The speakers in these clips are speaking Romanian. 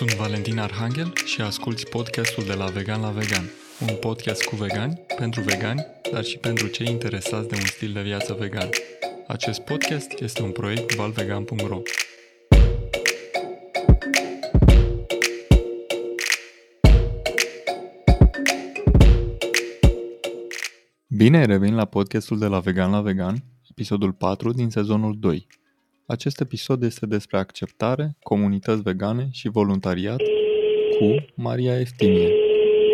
Sunt Valentin Arhangel și asculti podcastul de la Vegan la Vegan, un podcast cu vegani, pentru vegani, dar și pentru cei interesați de un stil de viață vegan. Acest podcast este un proiect valvegan.ro. Bine ai revenit la podcastul de la Vegan la Vegan, episodul 4 din sezonul 2. Acest episod este despre acceptare, comunități vegane și voluntariat cu Maria Eftimie.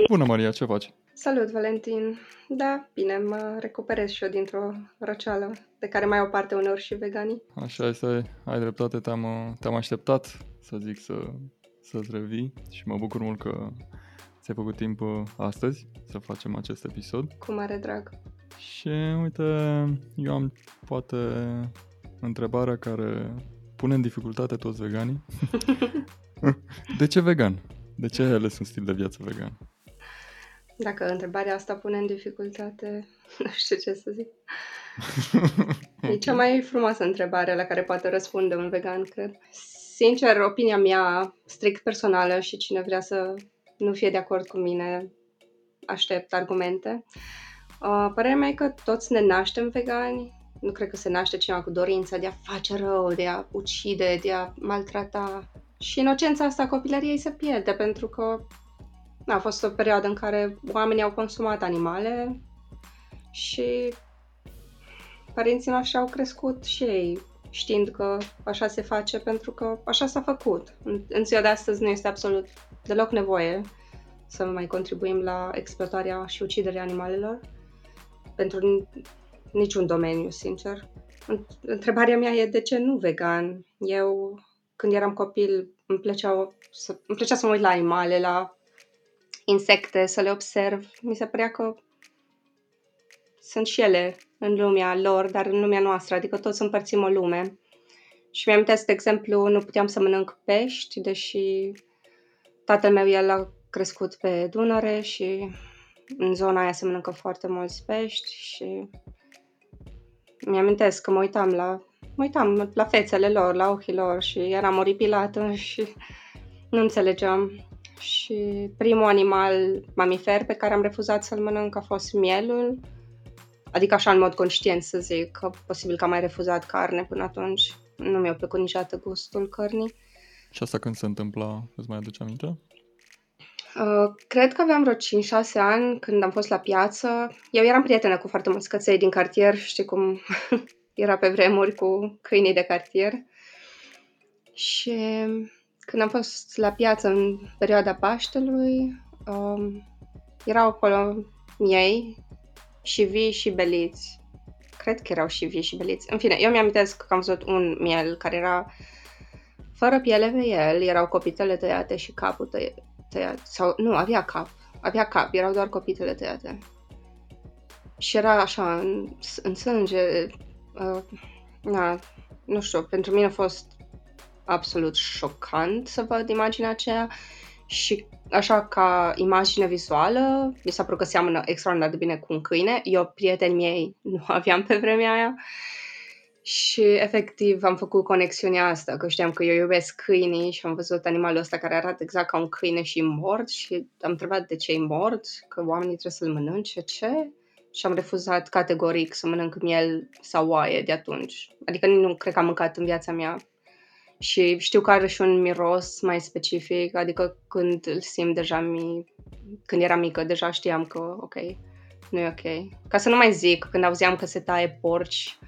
Bună, Maria, ce faci? Salut, Valentin! Da, bine, mă recuperez și eu dintr-o răceală de care mai au parte uneori și veganii. Așa este, ai dreptate, te-am, te-am așteptat să zic să, să-ți revii și mă bucur mult că ți-ai făcut timp uh, astăzi să facem acest episod. Cu mare drag. Și uite, eu am poate întrebarea care pune în dificultate toți veganii. de ce vegan? De ce ai ales un stil de viață vegan? Dacă întrebarea asta pune în dificultate, nu știu ce să zic. E cea mai frumoasă întrebare la care poate răspunde un vegan, cred. Sincer, opinia mea, strict personală și cine vrea să nu fie de acord cu mine, aștept argumente. Uh, părerea mea e că toți ne naștem vegani, nu cred că se naște cineva cu dorința de a face rău, de a ucide, de a maltrata. Și inocența asta copilăriei se pierde pentru că a fost o perioadă în care oamenii au consumat animale și părinții noștri au crescut și ei știind că așa se face pentru că așa s-a făcut. În, în ziua de astăzi nu este absolut deloc nevoie să mai contribuim la exploatarea și uciderea animalelor pentru niciun domeniu, sincer. Întrebarea mea e de ce nu vegan? Eu, când eram copil, îmi plăcea să, îmi plăcea să mă uit la animale, la insecte, să le observ. Mi se părea că sunt și ele în lumea lor, dar în lumea noastră, adică toți împărțim o lume. Și mi-am de exemplu, nu puteam să mănânc pești, deși tatăl meu, el a crescut pe Dunăre și în zona aia se mănâncă foarte mulți pești și mi-amintesc că mă uitam la, mă uitam la fețele lor, la ochii lor și eram oripilată și nu înțelegeam. Și primul animal mamifer pe care am refuzat să-l mănânc a fost mielul, adică așa în mod conștient să zic, că posibil că am mai refuzat carne până atunci. Nu mi-a plăcut niciodată gustul cărnii. Și asta când se întâmpla, îți mai aduce aminte? Uh, cred că aveam vreo 5-6 ani când am fost la piață. Eu eram prietenă cu foarte mulți căței din cartier, știi cum era pe vremuri cu câinii de cartier. Și când am fost la piață în perioada Paștelui, um, erau acolo miei și vii și beliți. Cred că erau și vii și beliți. În fine, eu mi-am că am văzut un miel care era fără piele pe el, erau copitele tăiate și capul tăiat tăiat. Sau, nu, avea cap. Avea cap, erau doar copitele tăiate. Și era așa, în, în sânge. Uh, na, nu știu, pentru mine a fost absolut șocant să văd imaginea aceea și așa ca imagine vizuală, mi s-a părut că seamănă extraordinar de bine cu un câine. Eu, prietenii mei, nu aveam pe vremea aia. Și efectiv am făcut conexiunea asta, că știam că eu iubesc câinii și am văzut animalul ăsta care arată exact ca un câine și mort și am întrebat de ce e mort, că oamenii trebuie să-l mănânce, ce? Și am refuzat categoric să mănânc miel sau oaie de atunci. Adică nu cred că am mâncat în viața mea. Și știu că are și un miros mai specific, adică când îl simt deja mi... când eram mică, deja știam că ok, nu e ok. Ca să nu mai zic, când auzeam că se taie porci,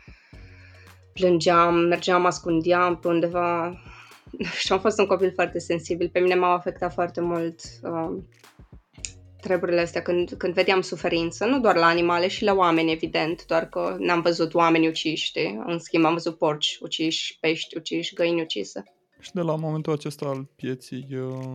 plângeam, mergeam, ascundeam pe undeva. Și am fost un copil foarte sensibil. Pe mine m-au afectat foarte mult uh, treburile astea când, când vedeam suferință, nu doar la animale și la oameni, evident, doar că n-am văzut oameni uciși, știi? În schimb, am văzut porci uciși, pești uciși, găini ucise. Și de la momentul acesta al pieții, uh,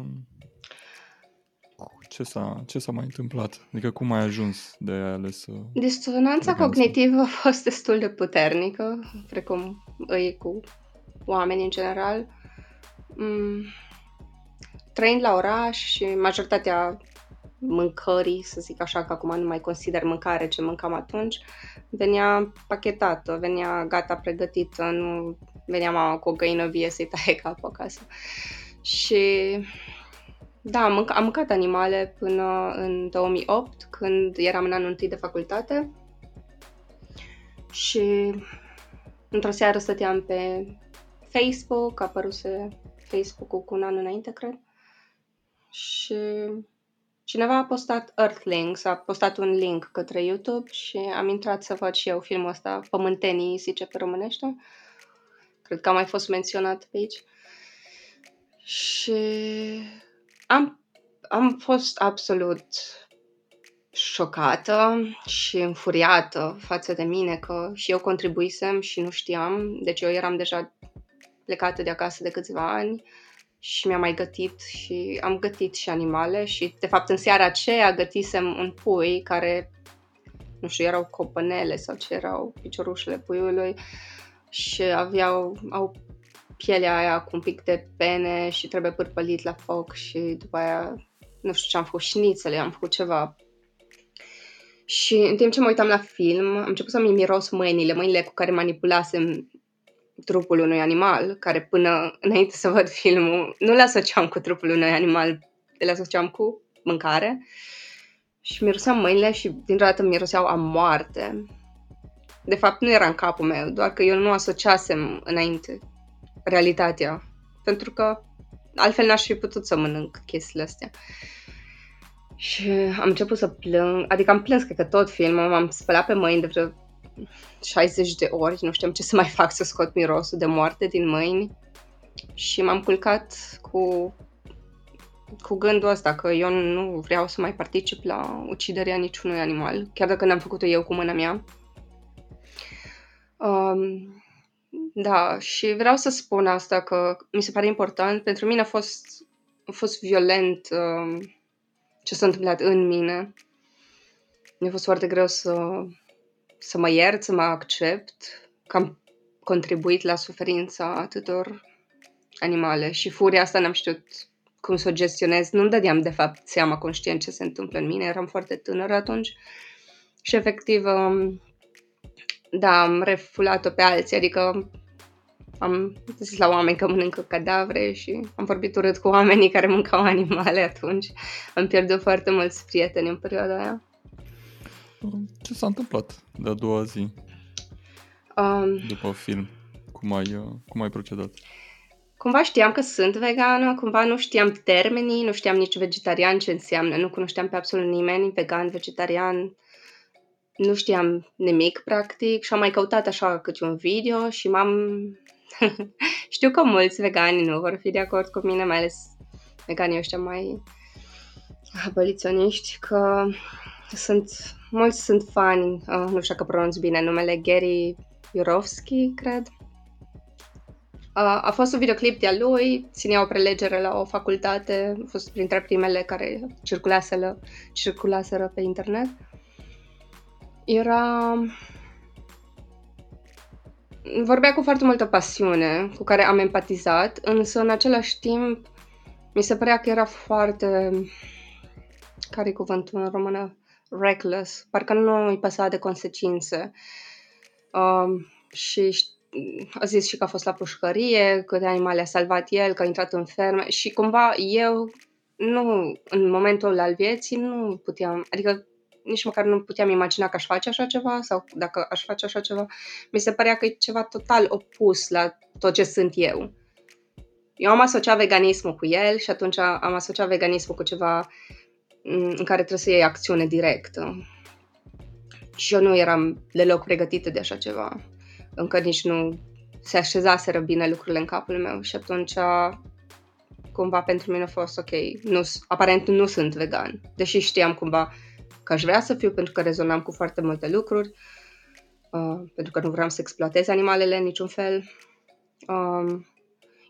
ce s-a, ce s-a mai întâmplat? Adică cum ai ajuns de a ales să... Disonanța cognitivă a fost destul de puternică, precum îi cu oameni în general. Mm. Trăind la oraș și majoritatea mâncării, să zic așa, că acum nu mai consider mâncare ce mâncam atunci, venea pachetată, venea gata pregătită, nu venea mama cu o găină vie să-i taie capul acasă. Și da, am, mâncat, am mâncat animale până în 2008, când eram în anul întâi de facultate. Și într-o seară stăteam pe Facebook, a apăruse Facebook-ul cu un an înainte, cred. Și cineva a postat Earthlings, a postat un link către YouTube și am intrat să văd și eu filmul ăsta, Pământenii, zice pe românește. Cred că a mai fost menționat pe aici. Și am, am fost absolut șocată și înfuriată față de mine că și eu contribuisem și nu știam. Deci eu eram deja plecată de acasă de câțiva ani și mi-am mai gătit și am gătit și animale și de fapt în seara aceea gătisem un pui care nu știu, erau copănele sau ce erau piciorușele puiului și aveau au pielea aia cu un pic de pene și trebuie pârpălit la foc și după aia nu știu ce am făcut, șnițele, am făcut ceva. Și în timp ce mă uitam la film, am început să-mi miros mâinile, mâinile cu care manipulasem trupul unui animal, care până înainte să văd filmul, nu le asociam cu trupul unui animal, le asociam cu mâncare. Și miroseam mâinile și dintr-o dată miroseau a moarte. De fapt, nu era în capul meu, doar că eu nu asociasem înainte realitatea. Pentru că altfel n-aș fi putut să mănânc chestiile astea. Și am început să plâng, adică am plâns, cred că tot filmul, m-am spălat pe mâini de vreo 60 de ori, nu știam ce să mai fac să scot mirosul de moarte din mâini și m-am culcat cu, cu gândul ăsta că eu nu vreau să mai particip la uciderea niciunui animal, chiar dacă n-am făcut-o eu cu mâna mea. Um, da, și vreau să spun asta că mi se pare important. Pentru mine a fost, a fost violent um, ce s-a întâmplat în mine. Mi-a fost foarte greu să să mă iert, să mă accept că am contribuit la suferința atâtor animale și furia asta n-am știut cum să o gestionez. Nu-mi dădeam, de fapt, seama conștient ce se întâmplă în mine. Eram foarte tânără atunci și, efectiv, um, da, am refulat-o pe alții, adică am zis la oameni că mănâncă cadavre și am vorbit urât cu oamenii care mâncau animale atunci. Am pierdut foarte mulți prieteni în perioada aia. Ce s-a întâmplat de a doua zi? Um, după film. Cum ai, uh, cum ai procedat? Cumva știam că sunt vegană, cumva nu știam termenii, nu știam nici vegetarian ce înseamnă, nu cunoșteam pe absolut nimeni, vegan, vegetarian, nu știam nimic practic și am mai căutat așa câte un video și m-am... Știu că mulți vegani nu vor fi de acord cu mine, mai ales veganii ăștia mai aboliționiști, că sunt mulți sunt fani, uh, nu știu că pronunț bine numele, Gary Jurovski, cred. Uh, a fost un videoclip de-a lui, ținea o prelegere la o facultate, a fost printre primele care circulaseră, circulaseră pe internet. Era... Vorbea cu foarte multă pasiune, cu care am empatizat, însă în același timp mi se părea că era foarte... care e cuvântul în română? reckless, parcă nu îi păsa de consecințe. Um, și a zis și că a fost la pușcărie, câte animale a salvat el, că a intrat în ferme și cumva eu nu, în momentul al vieții nu puteam, adică nici măcar nu puteam imagina că aș face așa ceva sau dacă aș face așa ceva. Mi se părea că e ceva total opus la tot ce sunt eu. Eu am asociat veganismul cu el și atunci am asociat veganismul cu ceva în care trebuie să iei acțiune directă. Și eu nu eram deloc pregătită de așa ceva. Încă nici nu se așezaseră bine lucrurile în capul meu și atunci cumva pentru mine a fost ok, nu, aparent nu sunt vegan, deși știam cumva că aș vrea să fiu pentru că rezonam cu foarte multe lucruri, uh, pentru că nu vreau să exploatez animalele în niciun fel. Um,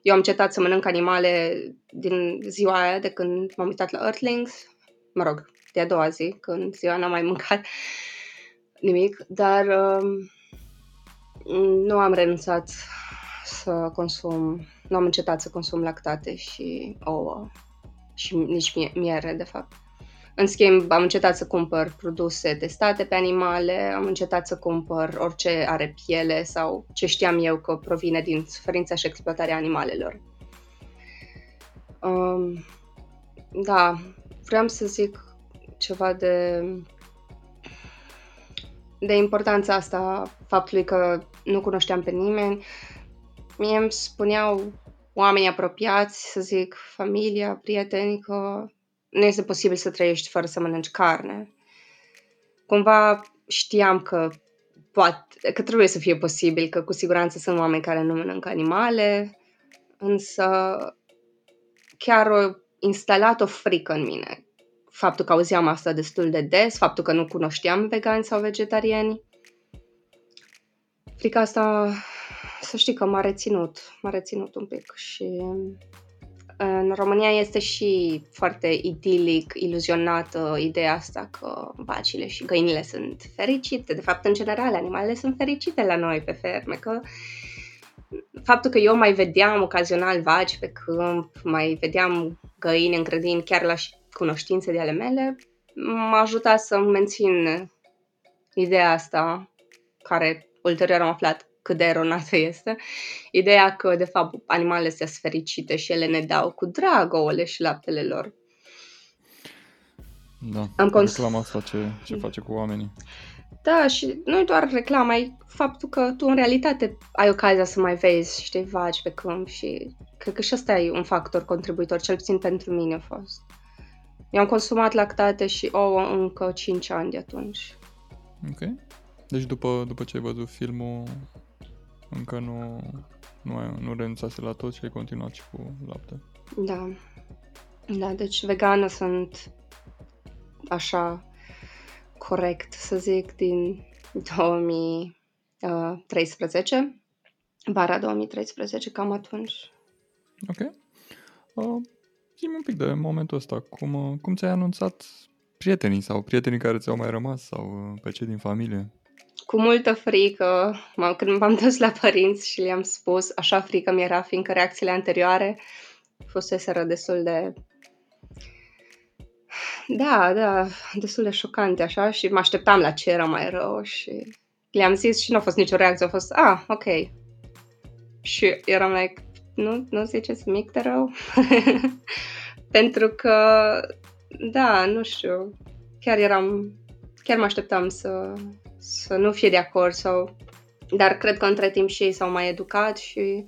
eu am cetat să mănânc animale din ziua aia de când m-am uitat la Earthlings mă rog, de a doua zi, când ziua n-am mai mâncat nimic, dar uh, nu am renunțat să consum, nu am încetat să consum lactate și ouă și nici miere, de fapt. În schimb, am încetat să cumpăr produse testate pe animale, am încetat să cumpăr orice are piele sau ce știam eu că provine din suferința și exploatarea animalelor. Um, da, vreau să zic ceva de de importanța asta, faptului că nu cunoșteam pe nimeni. Mie îmi spuneau oamenii apropiați, să zic, familia, prieteni, că nu este posibil să trăiești fără să mănânci carne. Cumva știam că poate, că trebuie să fie posibil, că cu siguranță sunt oameni care nu mănâncă animale, însă chiar o instalat o frică în mine. Faptul că auzeam asta destul de des, faptul că nu cunoșteam vegani sau vegetariani. Frica asta, să știi că m-a reținut, m-a reținut un pic și în România este și foarte idilic, iluzionată ideea asta că vacile și găinile sunt fericite. De fapt, în general, animalele sunt fericite la noi pe ferme, că faptul că eu mai vedeam ocazional vaci pe câmp, mai vedeam găini în grădini, chiar la cunoștințe de ale mele, m-a ajutat să mențin ideea asta, care ulterior am aflat cât de eronată este, ideea că, de fapt, animalele sunt fericite și ele ne dau cu drag ouăle și laptele lor. Da, Am cons- reclama asta ce, ce face cu oamenii. Da, și nu doar reclama, e faptul că tu în realitate ai ocazia să mai vezi, știi, vaci pe câmp și cred că și asta e un factor contribuitor, cel puțin pentru mine a fost. Eu am consumat lactate și ouă încă 5 ani de atunci. Ok. Deci după, după ce ai văzut filmul, încă nu, nu, ai, nu renunțase la tot și ai continuat și cu lapte. Da. Da, deci vegană sunt așa corect, să zic, din 2013, vara 2013, cam atunci. Ok. Uh, zi un pic de momentul ăsta. Cum, uh, cum ți-ai anunțat prietenii sau prietenii care ți-au mai rămas sau uh, pe cei din familie? Cu multă frică, m- când m-am dus la părinți și le-am spus, așa frică mi-era, fiindcă reacțiile anterioare fuseseră destul de da, da, destul de șocante așa și mă așteptam la ce era mai rău și le-am zis și nu a fost nicio reacție, a fost, ah, ok. Și eram like, nu, nu ziceți mic de rău? Pentru că, da, nu știu, chiar eram, chiar mă așteptam să, să nu fie de acord sau, dar cred că între timp și ei s-au mai educat și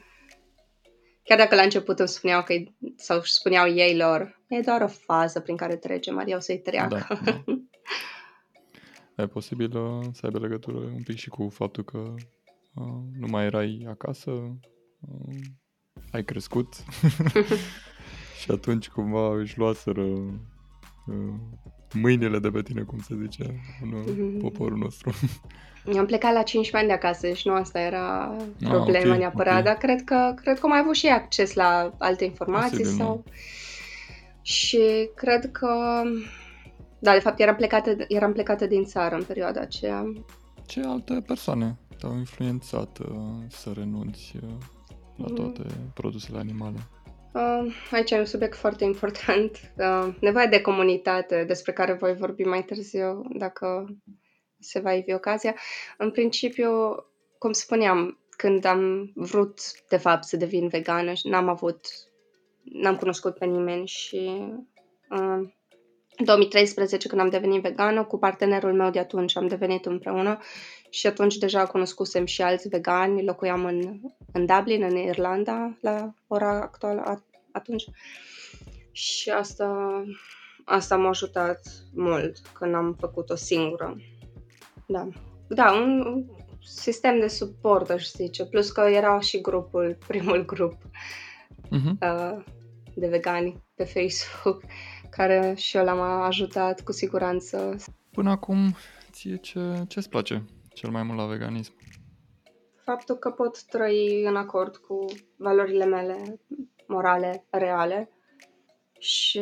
chiar dacă la început îmi spuneau că, sau spuneau ei lor, e doar o fază prin care trece, Maria o să-i treacă. Da, da. E posibil uh, să aibă legătură un pic și cu faptul că uh, nu mai erai acasă, uh, ai crescut și atunci cumva își luaseră uh, mâinile de pe tine, cum se zice în mm-hmm. poporul nostru. Eu am plecat la 15 ani de acasă, deci nu asta era ah, problema ah, okay, neapărat, okay. dar cred că, cred că mai avut și acces la alte informații Posibil, sau... Nu. Și cred că... Da, de fapt, eram plecată, eram plecată din țară în perioada aceea. Ce alte persoane te-au influențat uh, să renunți uh, la mm. toate mm. produsele animale? Uh, aici e un subiect foarte important. Uh, nevoia de comunitate, despre care voi vorbi mai târziu, dacă se va ivi ocazia. În principiu, cum spuneam, când am vrut, de fapt, să devin vegană, n-am avut, n-am cunoscut pe nimeni și uh, 2013, când am devenit vegană, cu partenerul meu de atunci am devenit împreună și atunci deja cunoscusem și alți vegani, locuiam în, în Dublin, în Irlanda, la ora actuală atunci. Și asta, asta m-a ajutat mult când am făcut-o singură. Da. Da, un sistem de suport, aș zice. Plus că era și grupul, primul grup uh-huh. uh, de vegani pe Facebook, care și eu l-am ajutat cu siguranță. Până acum, ție ce, ce-ți place cel mai mult la veganism? Faptul că pot trăi în acord cu valorile mele morale, reale și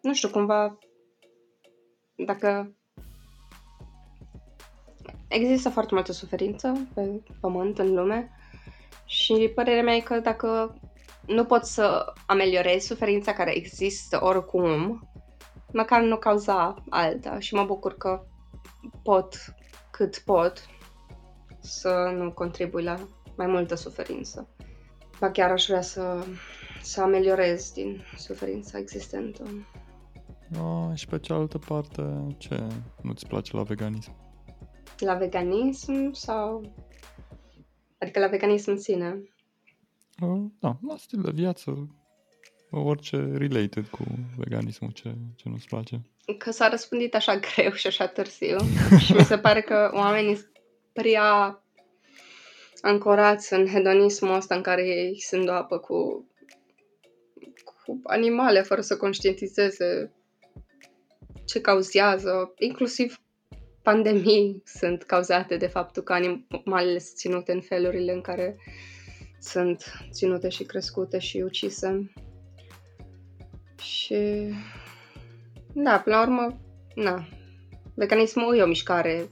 nu știu, cumva dacă există foarte multă suferință pe pământ, în lume și părerea mea e că dacă nu pot să ameliorez suferința care există oricum, măcar nu cauza alta și mă bucur că pot cât pot să nu contribui la mai multă suferință. ba chiar aș vrea să, să ameliorez din suferința existentă. A, și pe cealaltă parte, ce nu-ți place la veganism? La veganism sau... Adică la veganism în sine? Uh, da, la stil de viață, orice related cu veganismul, ce, ce nu-ți place. Că s-a răspândit așa greu și așa târziu și mi se pare că oamenii prea ancorați în hedonismul ăsta în care ei se îndoapă cu, cu animale fără să conștientizeze ce cauzează, inclusiv pandemii sunt cauzate de faptul că animalele sunt ținute în felurile în care sunt ținute și crescute și ucise. Și da, până la urmă, na, veganismul e o mișcare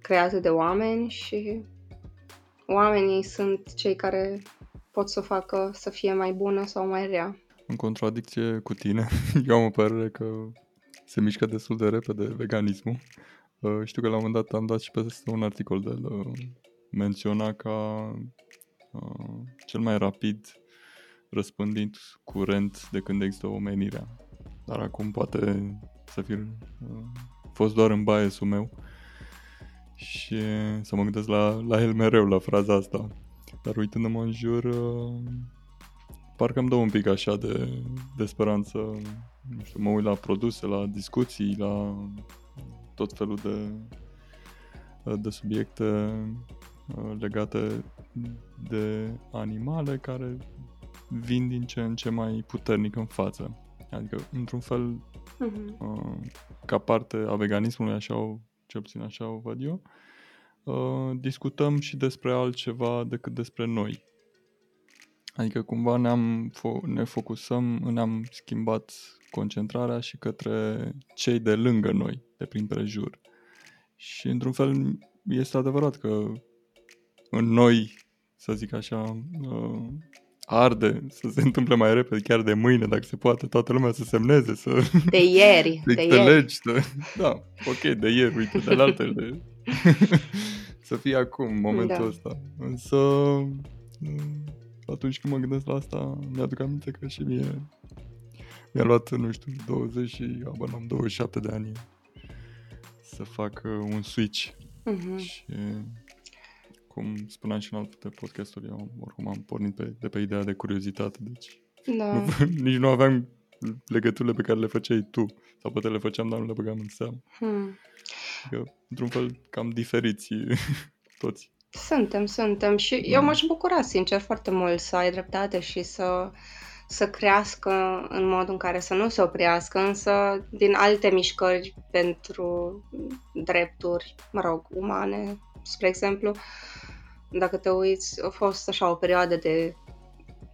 creată de oameni și oamenii sunt cei care pot să o facă să fie mai bună sau mai rea. În contradicție cu tine, eu am o părere că se mișcă destul de repede veganismul. Uh, știu că la un moment dat am dat și peste un articol de el menționa ca uh, cel mai rapid răspândit curent de când există omenirea. Dar acum poate să fi uh, fost doar în biasul meu și să mă gândesc la, la el mereu, la fraza asta. Dar uitându-mă în jur, uh, parcă îmi dă un pic așa de, de speranță. Nu știu, mă uit la produse, la discuții, la tot felul de, de subiecte uh, legate de animale care vin din ce în ce mai puternic în față. Adică, într-un fel, uh-huh. ca parte a veganismului, așa o, ce puțin așa o văd eu, uh, discutăm și despre altceva decât despre noi. Adică cumva ne-am fo- ne focusăm, ne-am schimbat concentrarea și către cei de lângă noi, de prin prejur. Și într-un fel este adevărat că în noi, să zic așa, uh, arde să se întâmple mai repede, chiar de mâine, dacă se poate, toată lumea să semneze, să... De ieri, de ieri. Legi, să... Da, ok, de ieri, uite, de la altele. să fie acum, momentul da. ăsta. Însă, atunci când mă gândesc la asta, mi-aduc aminte că și mie mi-a luat, nu știu, 20 și abia am 27 de ani să fac un switch. Uh-huh. Și cum spuneam și în alte podcasturi, eu oricum am pornit pe, de pe ideea de curiozitate, deci da. nu, nici nu aveam legăturile pe care le făceai tu, sau poate le făceam, dar nu le băgam în seamă. Hmm. Că, într-un fel, cam diferiți toți. Suntem, suntem și da. eu m-aș bucura, sincer, foarte mult să ai dreptate și să, să crească în modul în care să nu se oprească, însă din alte mișcări pentru drepturi, mă rog, umane, spre exemplu, dacă te uiți, a fost așa o perioadă de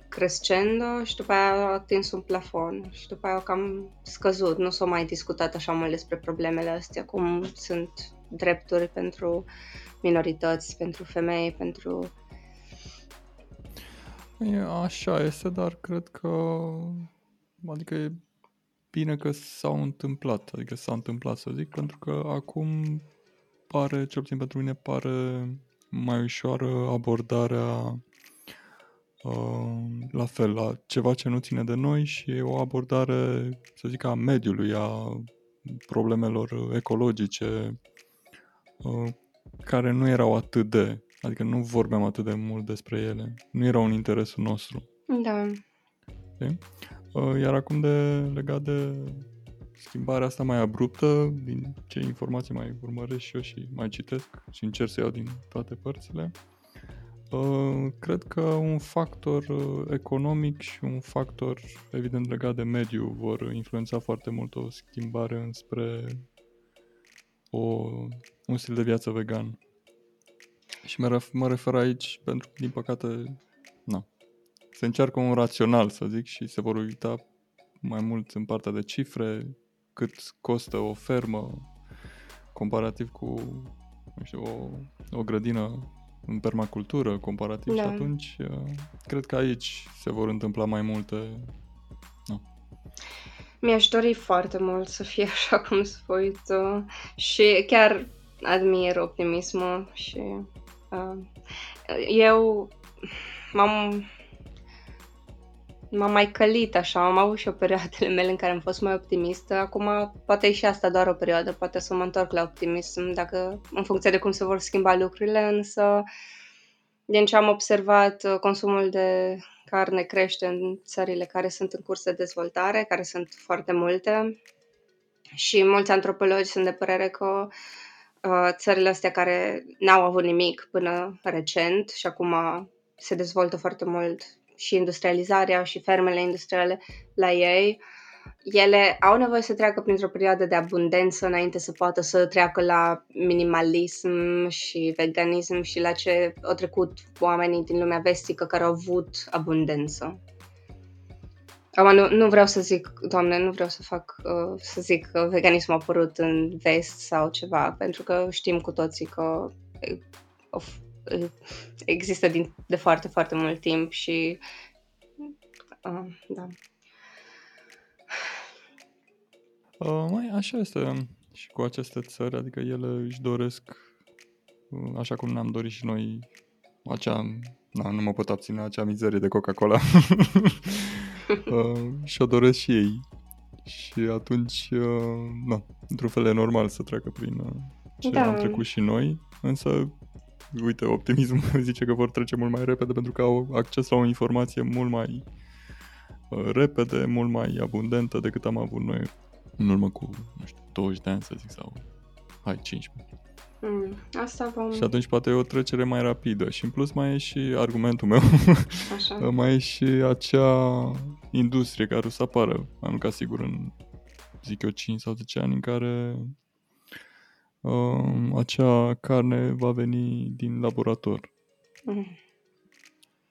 crescendo și după aia a atins un plafon și după aia a cam scăzut. Nu s-a mai discutat așa mult despre problemele astea, cum sunt drepturi pentru minorități, pentru femei, pentru... E, așa este, dar cred că adică e bine că s-au întâmplat, adică s-a întâmplat să zic, pentru că acum pare, cel puțin pentru mine, pare mai ușoară abordarea uh, la fel, la ceva ce nu ține de noi și o abordare, să zic, a mediului, a problemelor ecologice, uh, care nu erau atât de, adică nu vorbeam atât de mult despre ele, nu erau în interesul nostru. Da. Okay? Uh, iar acum de legat de schimbarea asta mai abruptă, din ce informații mai urmăresc și eu și mai citesc și încerc să iau din toate părțile, uh, cred că un factor uh, economic și un factor evident legat de mediu vor influența foarte mult o schimbare înspre o, un stil de viață vegan. Și mă, ref, mă refer aici pentru că, din păcate, na, se încearcă un rațional, să zic, și se vor uita mai mult în partea de cifre, cât costă o fermă comparativ cu nu știu, o, o grădină în permacultură comparativ da. și atunci uh, cred că aici se vor întâmpla mai multe no. Mi-aș dori foarte mult să fie așa cum spui tu și chiar admir optimismul și uh, eu m-am m-am mai călit așa, am avut și o perioadele mele în care am fost mai optimistă. Acum poate e și asta doar o perioadă, poate să mă întorc la optimism dacă, în funcție de cum se vor schimba lucrurile, însă din ce am observat, consumul de carne crește în țările care sunt în curs de dezvoltare, care sunt foarte multe și mulți antropologi sunt de părere că uh, țările astea care n-au avut nimic până recent și acum se dezvoltă foarte mult și industrializarea și fermele industriale la ei, ele au nevoie să treacă printr-o perioadă de abundență înainte să poată să treacă la minimalism și veganism și la ce au trecut oamenii din lumea vestică care au avut abundență. Acum, nu, nu vreau să zic, doamne, nu vreau să fac, uh, să zic că veganismul a apărut în vest sau ceva, pentru că știm cu toții că of, există din, de foarte, foarte mult timp și uh, da. Uh, mai așa este și cu aceste țări, adică ele își doresc, uh, așa cum ne-am dorit și noi, acea, na, nu mă pot abține, acea mizerie de Coca-Cola. uh, și o doresc și ei. Și atunci, uh, na, într-un fel e normal să treacă prin uh, ce da. am trecut și noi, însă uite, optimismul zice că vor trece mult mai repede pentru că au acces la o informație mult mai uh, repede, mult mai abundentă decât am avut noi în urmă cu, nu știu, 20 de ani, să zic, sau hai, 15. Mm, asta vom... Și atunci poate e o trecere mai rapidă. Și în plus mai e și argumentul meu, Așa. mai e și acea industrie care o să apară, mai mult ca sigur, în, zic eu, 5 sau 10 ani, în care uh, acea carne va veni din laborator. Mm.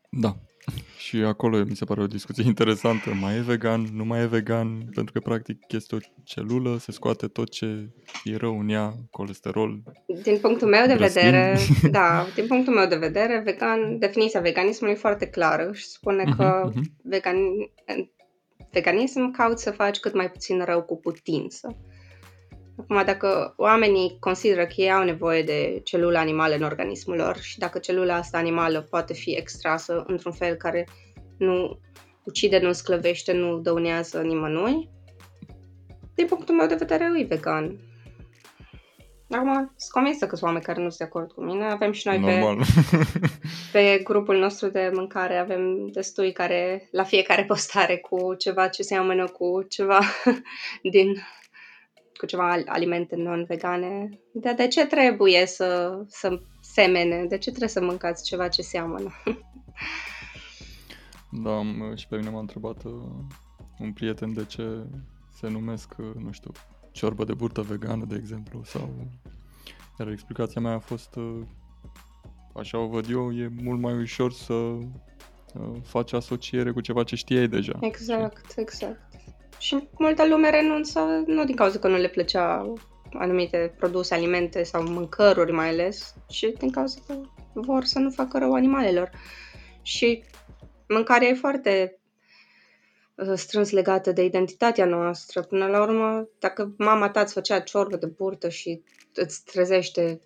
Da. Și acolo mi se pare o discuție interesantă. Mai e vegan, nu mai e vegan, pentru că practic este o celulă, se scoate tot ce e rău în ea, colesterol. Din punctul meu de grăsmin. vedere, da, din punctul meu de vedere, vegan, definiția veganismului e foarte clară și spune uh-huh, că uh-huh. Vegan, veganism cauți să faci cât mai puțin rău cu putință. Acum, dacă oamenii consideră că ei au nevoie de celula animală în organismul lor și dacă celula asta animală poate fi extrasă într-un fel care nu ucide, nu sclăvește, nu dăunează nimănui, din punctul meu de vedere, e vegan. Acum, sunt convinsă că sunt oameni care nu sunt de acord cu mine. Avem și noi pe, pe grupul nostru de mâncare, avem destui care la fiecare postare cu ceva ce seamănă cu ceva din cu ceva alimente non-vegane, dar de ce trebuie să, să semene? De ce trebuie să mâncați ceva ce seamănă? da, și pe mine m-a întrebat uh, un prieten de ce se numesc, uh, nu știu, ciorbă de burtă vegană, de exemplu, sau... Iar explicația mea a fost, uh, așa o văd eu, e mult mai ușor să faci asociere cu ceva ce știai deja. Exact, exact. Și multă lume renunță nu din cauza că nu le plăcea anumite produse, alimente sau mâncăruri mai ales, ci din cauza că vor să nu facă rău animalelor. Și mâncarea e foarte uh, strâns legată de identitatea noastră. Până la urmă, dacă mama ta îți făcea ciorbă de burtă și îți trezește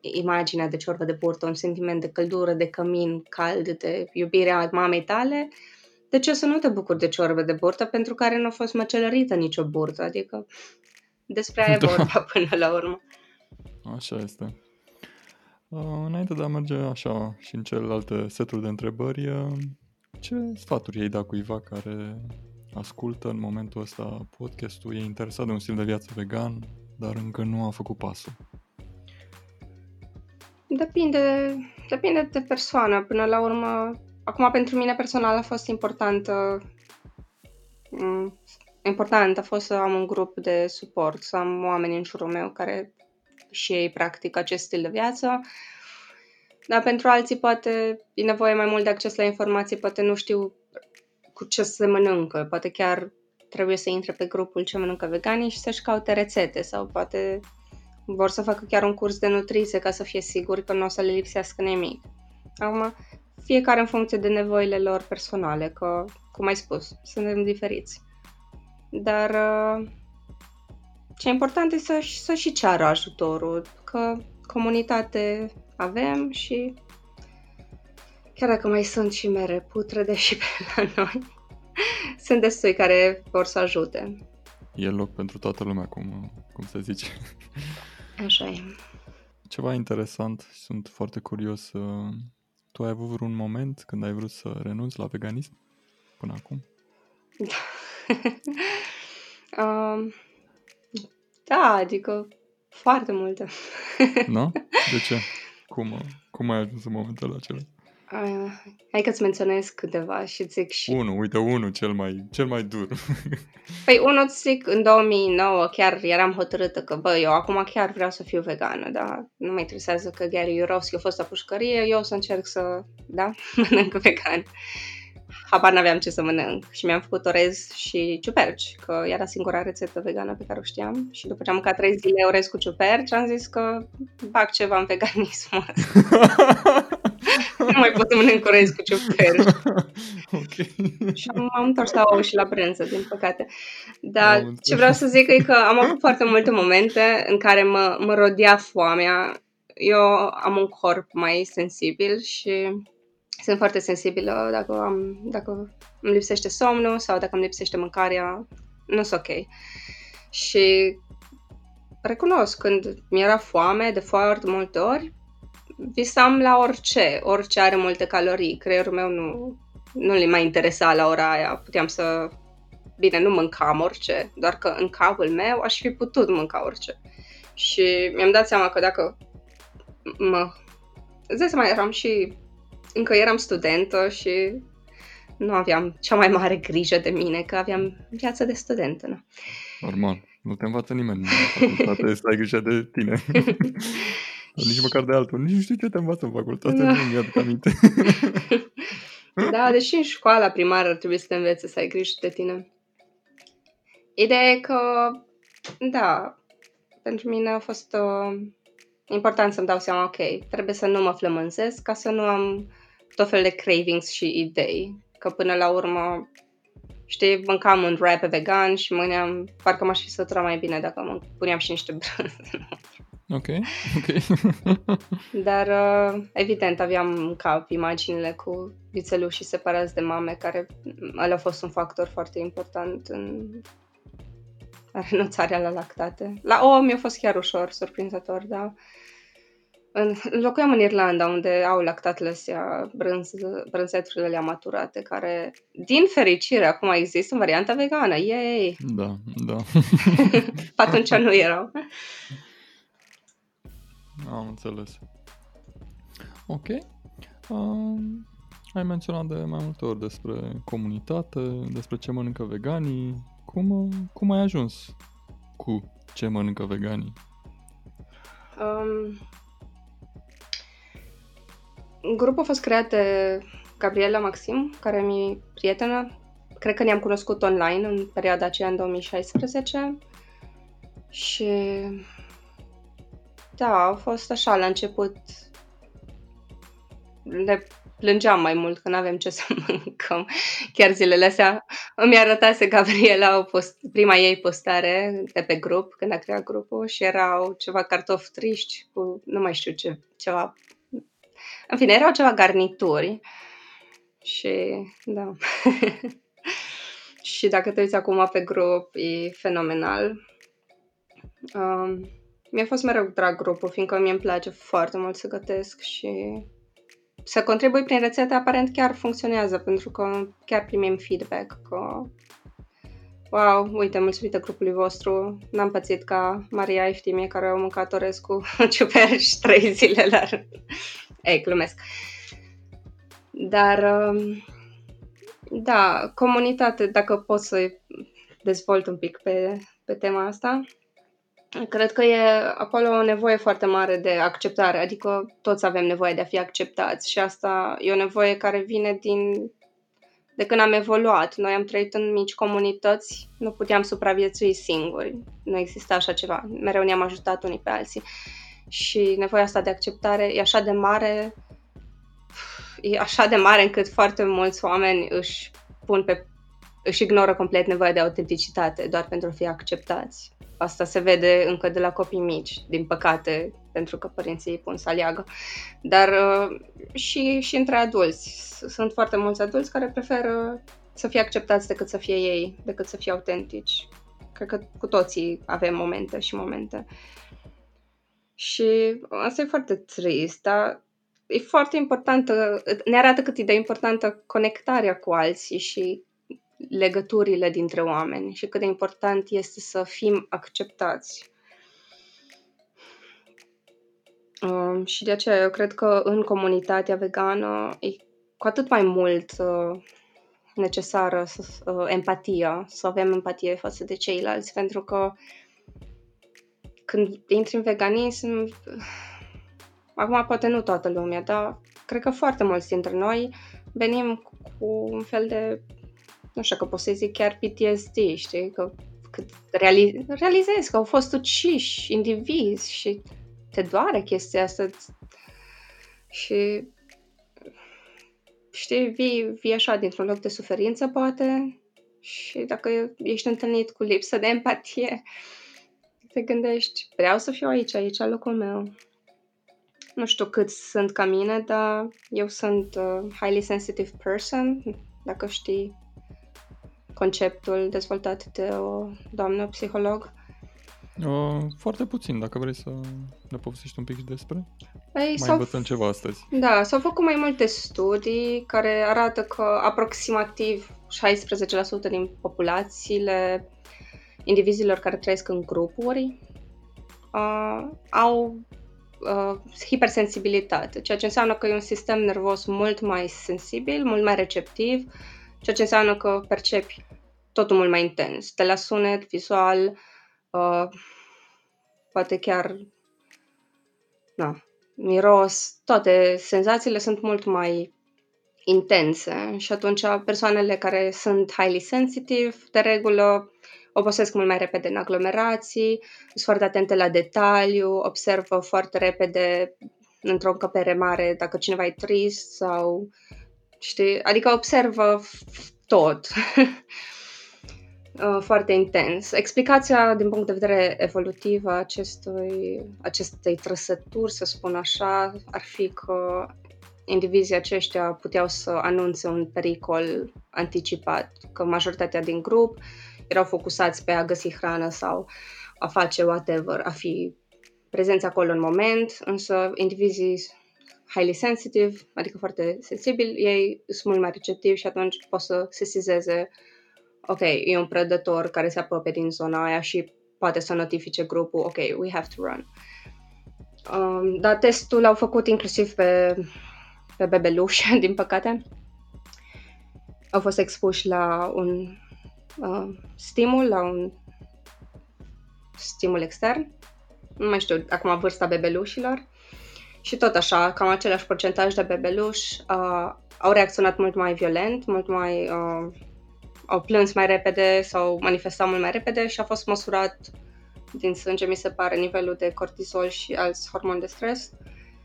imaginea de ciorbă de burtă, un sentiment de căldură, de cămin cald, de iubirea mamei tale, de ce să nu te bucuri de ciorbă de burtă pentru care nu a fost măcelărită nicio burtă? Adică despre aia e da. vorba până la urmă. Așa este. Uh, înainte de a merge așa și în celelalte seturi de întrebări, uh, ce sfaturi ai da cuiva care ascultă în momentul ăsta podcastul, e interesat de un stil de viață vegan, dar încă nu a făcut pasul? Depinde, depinde de persoană. Până la urmă, Acum, pentru mine personal a fost importantă mm, important a fost să am un grup de suport, să am oameni în jurul meu care și ei practică acest stil de viață. Dar pentru alții poate e nevoie mai mult de acces la informații, poate nu știu cu ce se mănâncă, poate chiar trebuie să intre pe grupul ce mănâncă veganii și să-și caute rețete sau poate vor să facă chiar un curs de nutriție ca să fie siguri că nu o să le lipsească nimic. Acum, fiecare în funcție de nevoile lor personale, că, cum ai spus, suntem diferiți. Dar uh, ce e important e să, să și ceară ajutorul, că comunitate avem și chiar dacă mai sunt și mere putrede și pe la noi, sunt destui care vor să ajute. E loc pentru toată lumea, cum, cum se zice. Așa e. Ceva interesant și sunt foarte curios. Uh, Tu ai avut vreun moment când ai vrut să renunți la veganism până acum? um, da, adică foarte multe. Nu? De ce? Cum, cum ai ajuns în momentul acela? Uh, hai că-ți menționez câteva și zic și... Unu, uite, unul cel mai, cel mai dur. Păi unul zic, în 2009 chiar eram hotărâtă că, bă, eu acum chiar vreau să fiu vegană, dar nu mă interesează că Gary Jurovski a fost la pușcărie, eu o să încerc să, da, mănânc vegan. Habar n-aveam ce să mănânc și mi-am făcut orez și ciuperci, că era singura rețetă vegană pe care o știam și după ce am mâncat trei zile orez cu ciuperci, am zis că bag ceva în veganismul ăsta. nu mai pot să mănânc orez cu ciuperci. ok. Și m-am întors la ou și la brânză, din păcate. Dar Am înțeles. ce vreau să zic e că am avut foarte multe momente în care mă, mă rodea foamea. Eu am un corp mai sensibil și sunt foarte sensibilă dacă, am, dacă îmi lipsește somnul sau dacă îmi lipsește mâncarea, nu sunt ok. Și recunosc, când mi-era foame de foarte multe ori, visam la orice, orice are multe calorii. Creierul meu nu, nu le mai interesa la ora aia. Puteam să... Bine, nu mâncam orice, doar că în capul meu aș fi putut mânca orice. Și mi-am dat seama că dacă mă... Îți dai seama, eram și... Încă eram studentă și nu aveam cea mai mare grijă de mine, că aveam viață de studentă. Nu? Normal. Nu te învață nimeni în facultate să ai grijă de tine. Nici măcar de altul. Nici nu știu ce te învață în facultate, Da. nu mi-aduc aminte. Da, deși în școala primară ar trebui să te învețe să ai grijă de tine. Ideea e că, da, pentru mine a fost uh, important să-mi dau seama, ok, trebuie să nu mă flămânzesc ca să nu am tot fel de cravings și idei. Că până la urmă, știi, mâncam un wrap vegan și mă gândeam, parcă m-aș fi sătura mai bine dacă mă puneam și niște brânză. Ok, ok. Dar, uh, evident, aveam în cap imaginile cu vițelușii separați de mame, care ăla a fost un factor foarte important în renunțarea la lactate. La ouă mi-a fost chiar ușor, surprinzător, dar în, locuiam în Irlanda, unde au lactatele astea, brânz, brânzeturile alea maturate, care, din fericire, acum există în varianta vegană. Yay! Da, da. Atunci nu erau. Am înțeles. Ok. Um, ai menționat de mai multe ori despre comunitate, despre ce mănâncă veganii. Cum, cum ai ajuns cu ce mănâncă veganii? Um, grupul a fost creat de Gabriela Maxim, care mi prietenă. Cred că ne-am cunoscut online în perioada aceea, în 2016. Și da, a fost așa la început. Ne plângeam mai mult că nu avem ce să mâncăm. Chiar zilele astea îmi arătase Gabriela o post, prima ei postare de pe grup, când a creat grupul și erau ceva cartofi triști cu, nu mai știu ce, ceva, în fine, erau ceva garnituri și da. și dacă te uiți acum pe grup, e fenomenal. Um, mi-a fost mereu drag grupul, fiindcă mie îmi place foarte mult să gătesc și să contribui prin rețete aparent chiar funcționează, pentru că chiar primim feedback că Wow, uite, mulțumită grupului vostru, n-am pățit ca Maria Eftimie, care a mâncat orez cu ciuperci trei zile la rând. Ei, glumesc. Dar, um, da, comunitate, dacă pot să dezvolt un pic pe, pe tema asta, cred că e acolo o nevoie foarte mare de acceptare, adică toți avem nevoie de a fi acceptați și asta e o nevoie care vine din de când am evoluat. Noi am trăit în mici comunități, nu puteam supraviețui singuri, nu exista așa ceva, mereu ne-am ajutat unii pe alții și nevoia asta de acceptare e așa de mare, e așa de mare încât foarte mulți oameni își pun pe își ignoră complet nevoia de autenticitate doar pentru a fi acceptați. Asta se vede încă de la copii mici, din păcate, pentru că părinții îi pun să aleagă. Dar uh, și, și între adulți. Sunt foarte mulți adulți care preferă să fie acceptați decât să fie ei, decât să fie autentici. Cred că cu toții avem momente și momente. Și asta e foarte trist, dar e foarte importantă, ne arată cât e de importantă conectarea cu alții și legăturile dintre oameni și cât de important este să fim acceptați. Uh, și de aceea eu cred că în comunitatea vegană e cu atât mai mult uh, necesară uh, empatia, să avem empatie față de ceilalți, pentru că când intri în veganism, acum poate nu toată lumea, dar cred că foarte mulți dintre noi venim cu un fel de, nu știu că pot să zic chiar PTSD, știi, că cât reali- realizezi că au fost uciși indivizi și te doare chestia asta. Și știi, vii, vii așa dintr-un loc de suferință, poate, și dacă ești întâlnit cu lipsă de empatie, te gândești, vreau să fiu aici, aici locul meu. Nu știu cât sunt ca mine, dar eu sunt uh, highly sensitive person, dacă știi conceptul dezvoltat de o doamnă psiholog. Uh, foarte puțin, dacă vrei să ne povestești un pic despre. Păi, mai învățăm ceva astăzi. Da, s-au făcut mai multe studii care arată că aproximativ 16% din populațiile indivizilor care trăiesc în grupuri uh, au uh, hipersensibilitate, ceea ce înseamnă că e un sistem nervos mult mai sensibil, mult mai receptiv, ceea ce înseamnă că percepi totul mult mai intens, de la sunet, vizual, uh, poate chiar na, miros, toate senzațiile sunt mult mai intense și atunci persoanele care sunt highly sensitive, de regulă, obosesc mult mai repede în aglomerații, sunt foarte atente la detaliu, observă foarte repede într-o încăpere mare dacă cineva e trist sau știi, adică observă tot. Uh, foarte intens. Explicația din punct de vedere evolutiv a acestui, acestei trăsături, să spun așa, ar fi că indivizii aceștia puteau să anunțe un pericol anticipat, că majoritatea din grup erau focusați pe a găsi hrană sau a face whatever, a fi prezenți acolo în moment, însă indivizii highly sensitive, adică foarte sensibili, ei sunt mult mai receptivi și atunci pot să sesizeze ok, e un prădător care se apropie din zona aia și poate să notifice grupul, ok, we have to run. Um, dar testul l-au făcut inclusiv pe, pe bebeluși, din păcate. Au fost expuși la un uh, stimul, la un stimul extern. Nu mai știu acum vârsta bebelușilor. Și tot așa, cam același procentaj de bebeluși uh, au reacționat mult mai violent, mult mai uh, au plâns mai repede sau manifestat mult mai repede și a fost măsurat din sânge, mi se pare, nivelul de cortizol și alți hormoni de stres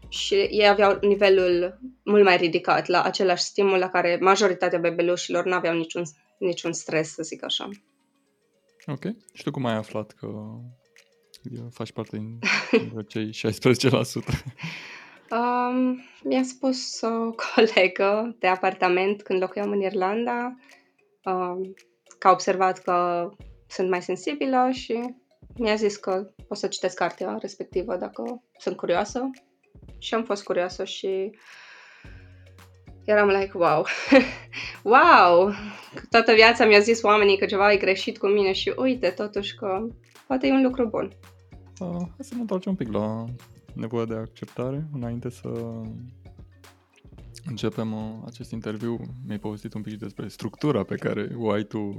și ei aveau nivelul mult mai ridicat la același stimul la care majoritatea bebelușilor nu aveau niciun, niciun stres, să zic așa. Ok. Și tu cum ai aflat că faci parte din cei 16%? Um, mi-a spus o colegă de apartament când locuiam în Irlanda că a observat că sunt mai sensibilă și mi-a zis că o să citesc cartea respectivă dacă sunt curioasă. Și am fost curioasă și eram like, wow, wow! Toată viața mi-a zis oamenii că ceva e greșit cu mine și uite, totuși că poate e un lucru bun. Uh, hai să ne întoarcem un pic la nevoia de acceptare înainte să Începem uh, acest interviu. Mi-ai povestit un pic despre structura pe care o ai tu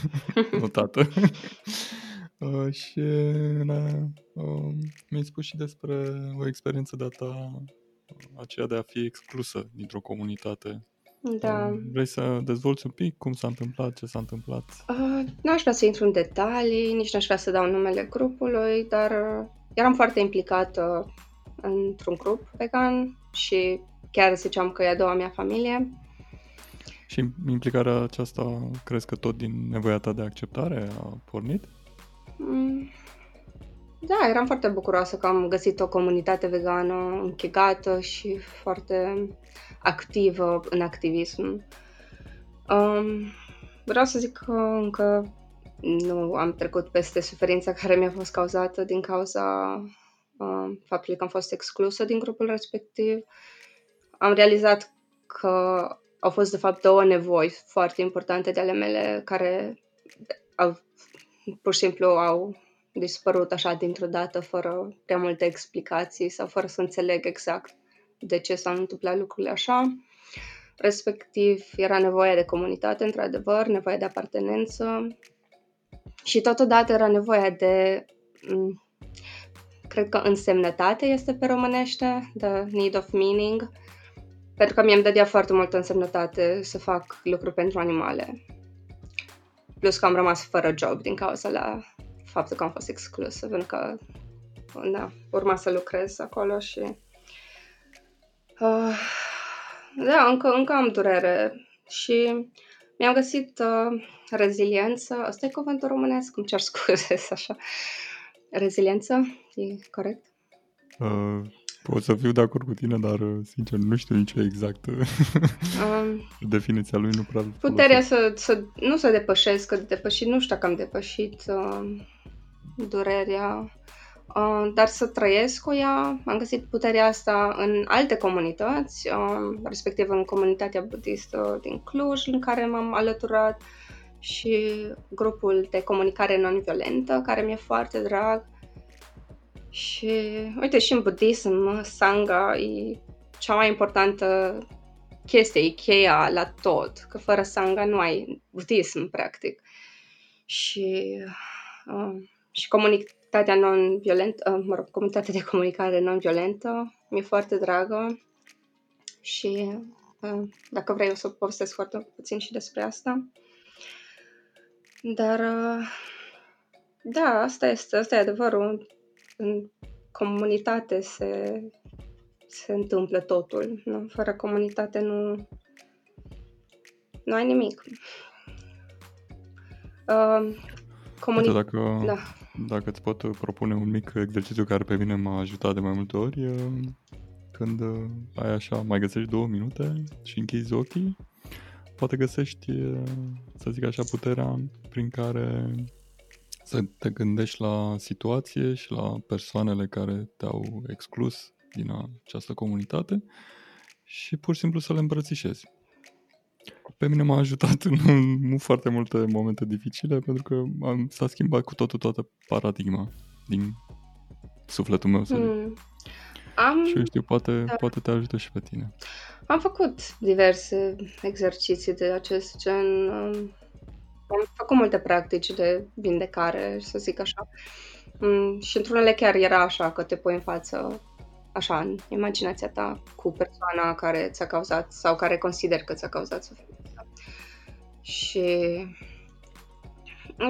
notată. uh, și uh, mi-ai spus și despre o experiență de-a ta, aceea de a fi exclusă dintr-o comunitate. Da. Uh, vrei să dezvolți un pic cum s-a întâmplat, ce s-a întâmplat? Uh, nu aș vrea să intru în detalii, nici nu aș vrea să dau numele grupului, dar uh, eram foarte implicată într-un grup vegan și chiar ziceam că e a doua mea familie. Și implicarea aceasta, crezi că tot din nevoia ta de acceptare a pornit? Mm, da, eram foarte bucuroasă că am găsit o comunitate vegană închegată și foarte activă în activism. Um, vreau să zic că încă nu am trecut peste suferința care mi-a fost cauzată din cauza uh, faptului că am fost exclusă din grupul respectiv. Am realizat că au fost, de fapt, două nevoi foarte importante de ale mele care au, pur și simplu au dispărut așa dintr-o dată, fără prea multe explicații sau fără să înțeleg exact de ce s-au întâmplat lucrurile așa. Respectiv, era nevoia de comunitate, într-adevăr, nevoia de apartenență și totodată era nevoia de, mm, cred că însemnătate este pe românește, the need of meaning, pentru că mi-am dădea foarte multă însemnătate să fac lucruri pentru animale. Plus că am rămas fără job din cauza la faptul că am fost exclusă, pentru că da, urma să lucrez acolo și uh, da, încă, încă am durere și mi-am găsit uh, reziliență. Asta e cuvântul românesc? Îmi cer scuze, așa. Reziliență? E corect? Uh, pot să fiu de acord cu tine, dar, uh, sincer, nu știu nici exact. um, Definiția lui nu prea Puterea să, să, nu să depășesc, că depășit, nu știu dacă am depășit uh, durerea Uh, dar să trăiesc cu ea. Am găsit puterea asta în alte comunități, uh, respectiv în comunitatea budistă din Cluj, în care m-am alăturat, și grupul de comunicare non-violentă, care mi-e foarte drag. Și, uite, și în budism, Sangha e cea mai importantă chestie, e cheia la tot, că fără Sangha nu ai budism, practic. Și, uh, și comunic comunitatea non-violentă, uh, mă rog, comunitatea de comunicare non-violentă mi-e foarte dragă și uh, dacă vrei o să povestesc foarte puțin și despre asta. Dar uh, da, asta este, asta e adevărul. În comunitate se, se întâmplă totul. Nu? Fără comunitate nu, nu ai nimic. Uh, comuni- dacă, da. Dacă îți pot propune un mic exercițiu care pe mine m-a ajutat de mai multe ori, când ai așa, mai găsești două minute și închizi ochii, poate găsești, să zic așa, puterea prin care să te gândești la situație și la persoanele care te-au exclus din această comunitate și pur și simplu să le îmbrățișezi pe mine m-a ajutat în nu foarte multe momente dificile pentru că am, s-a schimbat cu totul toată paradigma din sufletul meu, să zic. Mm. Am... Și eu știu, poate, da. poate te ajută și pe tine. Am făcut diverse exerciții de acest gen. Am făcut multe practici de vindecare, să zic așa. Mm, și într-unele chiar era așa că te pui în față așa, în imaginația ta cu persoana care ți-a cauzat sau care consider că ți-a cauzat suferință. Și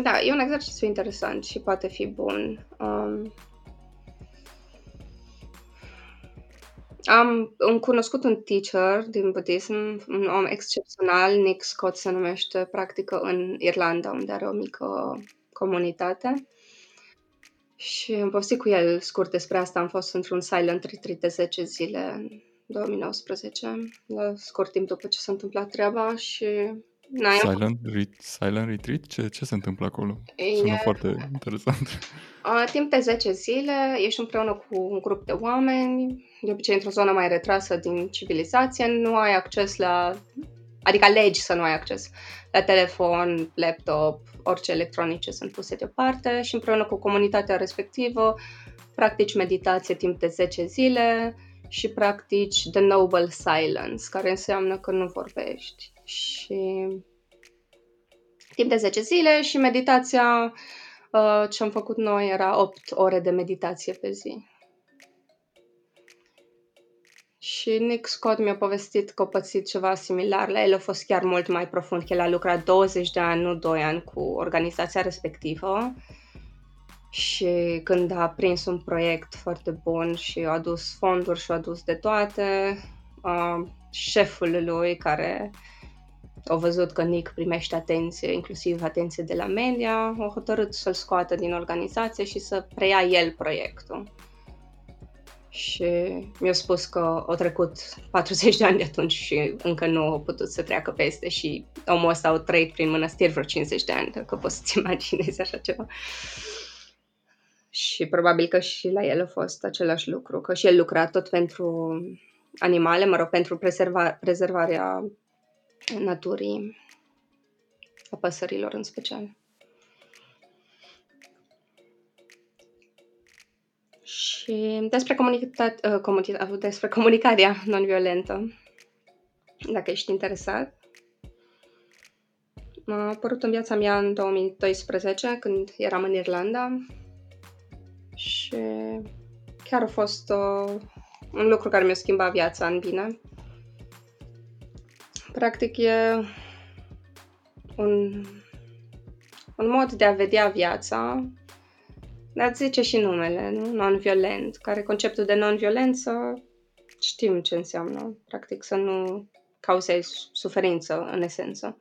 da, e un exercițiu interesant și poate fi bun. Um, am un cunoscut un teacher din budism, un om excepțional, Nick Scott se numește, practică în Irlanda, unde are o mică comunitate. Și am povestit cu el scurt despre asta. Am fost într-un silent retreat de 10 zile în 2019, la scurt timp după ce s-a întâmplat treaba și... Na, silent, re- silent retreat? Ce, ce se întâmplă acolo? E... Sună foarte interesant. A, timp de 10 zile ești împreună cu un grup de oameni, de obicei într-o zonă mai retrasă din civilizație, nu ai acces la... Adică legi să nu ai acces la telefon, laptop, orice electronice sunt puse deoparte și împreună cu comunitatea respectivă practici meditație timp de 10 zile și practici the noble silence, care înseamnă că nu vorbești. Și timp de 10 zile și meditația uh, ce am făcut noi era 8 ore de meditație pe zi. Și Nick Scott mi-a povestit că a pățit ceva similar. La el a fost chiar mult mai profund, că el a lucrat 20 de ani, nu 2 ani, cu organizația respectivă. Și când a prins un proiect foarte bun și a adus fonduri și a adus de toate, uh, șeful lui, care a văzut că Nick primește atenție, inclusiv atenție de la media, a hotărât să-l scoată din organizație și să preia el proiectul și mi-a spus că au trecut 40 de ani de atunci și încă nu au putut să treacă peste și omul ăsta au trăit prin mănăstiri vreo 50 de ani, dacă poți să-ți imaginezi așa ceva. Și probabil că și la el a fost același lucru, că și el lucra tot pentru animale, mă rog, pentru prezerva- prezervarea naturii, a păsărilor în special. Și despre, comunica- uh, despre comunicarea non-violentă, dacă ești interesat. M-a apărut în viața mea în 2012, când eram în Irlanda și chiar a fost uh, un lucru care mi-a schimbat viața în bine. Practic e un, un mod de a vedea viața, dar zice și numele, nu? Non-violent, care conceptul de non-violență știm ce înseamnă, practic să nu cauzezi suferință în esență.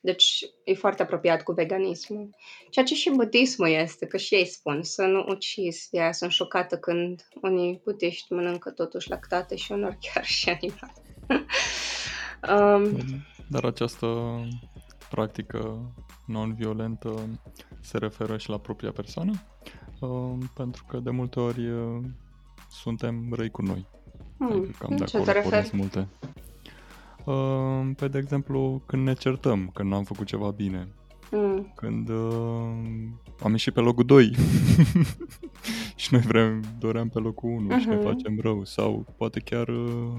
Deci e foarte apropiat cu veganismul. Ceea ce și budismul este, că și ei spun să nu ucizi. De aia sunt șocată când unii budiști mănâncă totuși lactate și unor chiar și animale. um, Dar această practică non-violentă se referă și la propria persoană? Uh, pentru că de multe ori uh, suntem răi cu noi. Hmm. Adică cam de acolo pornesc multe. Uh, pe de exemplu, când ne certăm, când n-am făcut ceva bine. Mm. Când uh, am ieșit pe locul 2 și noi vrem, doream pe locul 1 uh-huh. și ne mhm. facem rău. Sau poate chiar, uh,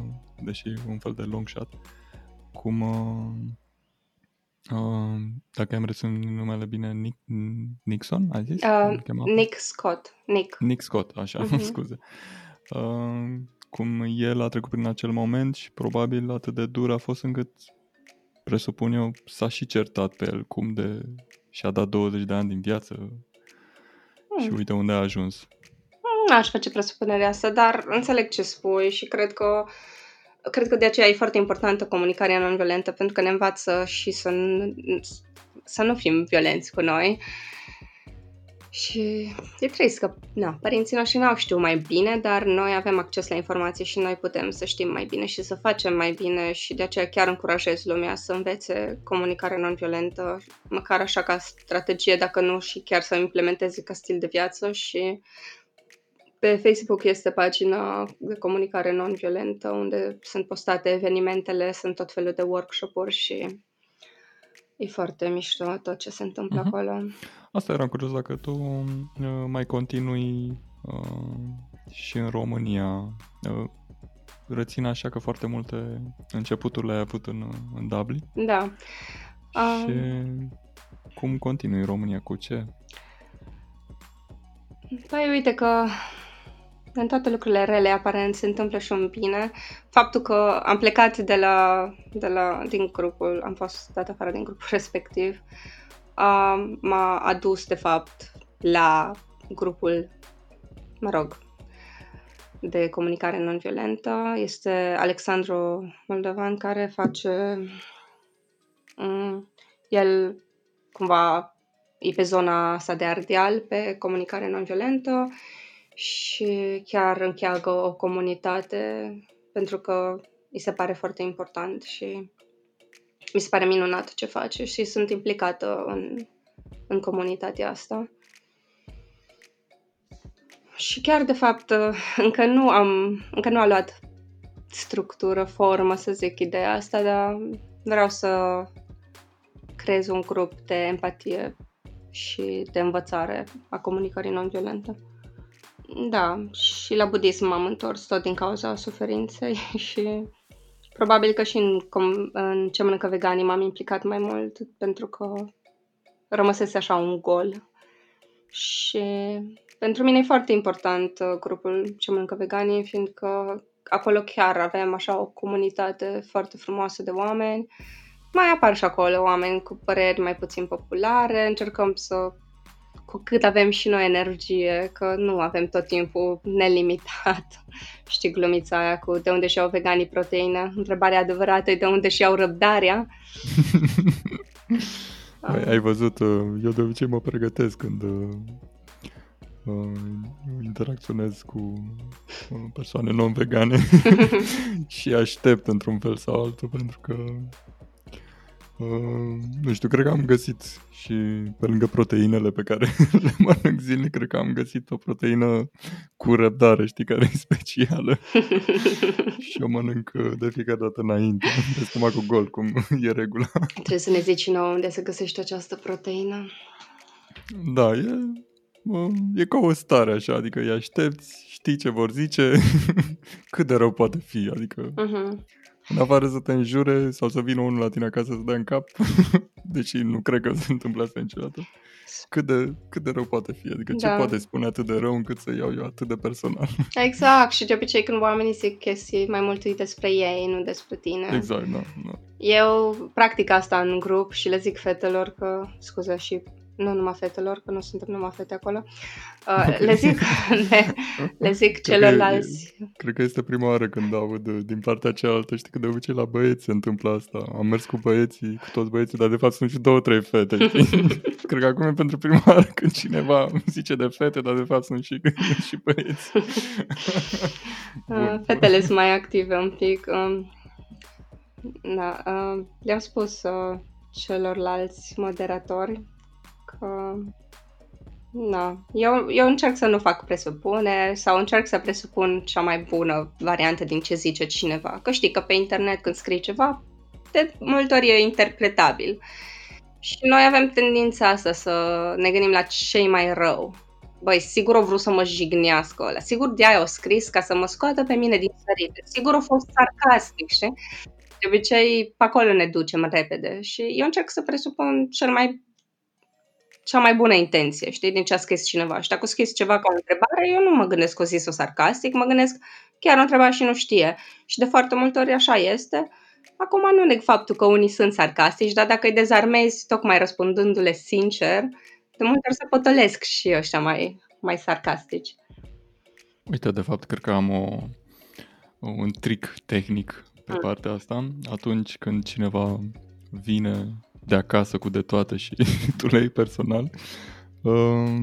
deși un fel de long shot, cum, uh, uh, dacă am reținut numele bine, Nick, Nixon, a zis? Uh, Nick Scott. Nick. Nick Scott, așa, uh-huh. scuze. Uh, cum el a trecut prin acel moment și probabil atât de dur a fost încât presupun eu s-a și certat pe el cum de și-a dat 20 de ani din viață hmm. și uite unde a ajuns. Nu aș face presupunerea asta, dar înțeleg ce spui și cred că cred că de aceea e foarte importantă comunicarea non-violentă pentru că ne învață și să, să nu fim violenți cu noi. Și e trist că na, părinții noștri n-au știu mai bine, dar noi avem acces la informații și noi putem să știm mai bine și să facem mai bine și de aceea chiar încurajez lumea să învețe comunicare non-violentă, măcar așa ca strategie, dacă nu și chiar să o implementeze ca stil de viață și pe Facebook este pagina de comunicare non-violentă unde sunt postate evenimentele, sunt tot felul de workshop-uri și E foarte mișto tot ce se întâmplă uh-huh. acolo. Asta eram curios dacă tu uh, mai continui uh, și în România. Uh, rețin așa că foarte multe începuturi le-ai avut în, în Dublin. Da. Și um... cum continui în România? Cu ce? Păi uite că în toate lucrurile rele, aparent, se întâmplă și un bine. Faptul că am plecat de la, de la, din grupul, am fost dat afară din grupul respectiv, uh, m-a adus, de fapt, la grupul, mă rog, de comunicare non-violentă. Este Alexandru Moldovan care face... Um, el cumva e pe zona asta de ardeal, pe comunicare non-violentă și chiar încheagă o comunitate pentru că îi se pare foarte important și mi se pare minunat ce face și sunt implicată în, în comunitatea asta. Și chiar, de fapt, încă nu am, încă nu a luat structură, formă, să zic, ideea asta, dar vreau să creez un grup de empatie și de învățare a comunicării non-violente. Da, și la budism m-am întors tot din cauza suferinței și probabil că și în, com- în ce mănâncă veganii m-am implicat mai mult pentru că rămăsese așa un gol. Și pentru mine e foarte important uh, grupul ce mănâncă veganii, fiindcă acolo chiar avem așa o comunitate foarte frumoasă de oameni. Mai apar și acolo oameni cu păreri mai puțin populare, încercăm să cu cât avem și noi energie, că nu avem tot timpul nelimitat. Știi glumița aia cu de unde și-au veganii proteină? Întrebarea adevărată e de unde și-au răbdarea. ai, ai văzut, uh, eu de obicei mă pregătesc când, uh, uh, interacționez cu uh, persoane non-vegane și aștept într-un fel sau altul pentru că Uh, nu știu, cred că am găsit și pe lângă proteinele pe care le mănânc zilnic, cred că am găsit o proteină cu răbdare, știi, care e specială și o mănânc uh, de fiecare dată înainte, de stomacul gol, cum e regula. Trebuie să ne zici nouă unde să găsești această proteină. Da, e, e ca o stare așa, adică îi aștepți, știi ce vor zice, cât de rău poate fi, adică... Uh-huh. În afară să te înjure sau să vină unul la tine acasă să dea în cap, deși nu cred că se întâmplă asta niciodată. Cât de, cât de rău poate fi? Adică da. ce poate spune atât de rău încât să iau eu atât de personal? Exact, și de obicei când oamenii zic chestii mai mult despre ei, nu despre tine. Exact, da, da. Eu practic asta în grup și le zic fetelor că, scuze, și nu numai fetelor, că nu suntem numai fete acolo, uh, okay. le zic, le, le zic celorlalți. Cred că, cred că este prima oară când aud din partea cealaltă, știi că de obicei la băieți se întâmplă asta. Am mers cu băieții, cu toți băieții, dar de fapt sunt și două, trei fete, cred că acum e pentru prima oară când cineva zice de fete, dar de fapt sunt și, și băieți. uh, fetele sunt mai active un pic. Um, da, uh, le-am spus uh, celorlalți moderatori că na, eu, eu încerc să nu fac presupuneri sau încerc să presupun cea mai bună variantă din ce zice cineva. Că știi că pe internet când scrii ceva, de multe ori e interpretabil. Și noi avem tendința asta să ne gândim la cei mai rău. Băi, sigur o vrut să mă jignească ăla. Sigur de aia o scris ca să mă scoată pe mine din sărite. Sigur a fost sarcastic, știi? De obicei, pe acolo ne ducem repede. Și eu încerc să presupun cel mai cea mai bună intenție, știi, din ce a scris cineva. Și dacă a scris ceva ca o întrebare, eu nu mă gândesc că o zis-o sarcastic, mă gândesc chiar o întrebare și nu știe. Și de foarte multe ori așa este. Acum nu neg faptul că unii sunt sarcastici, dar dacă îi dezarmezi tocmai răspundându-le sincer, de multe ori se potolesc și ăștia mai, mai sarcastici. Uite, de fapt, cred că am o, un trick tehnic pe mm. partea asta. Atunci când cineva vine de acasă cu de toate și tu le personal, uh,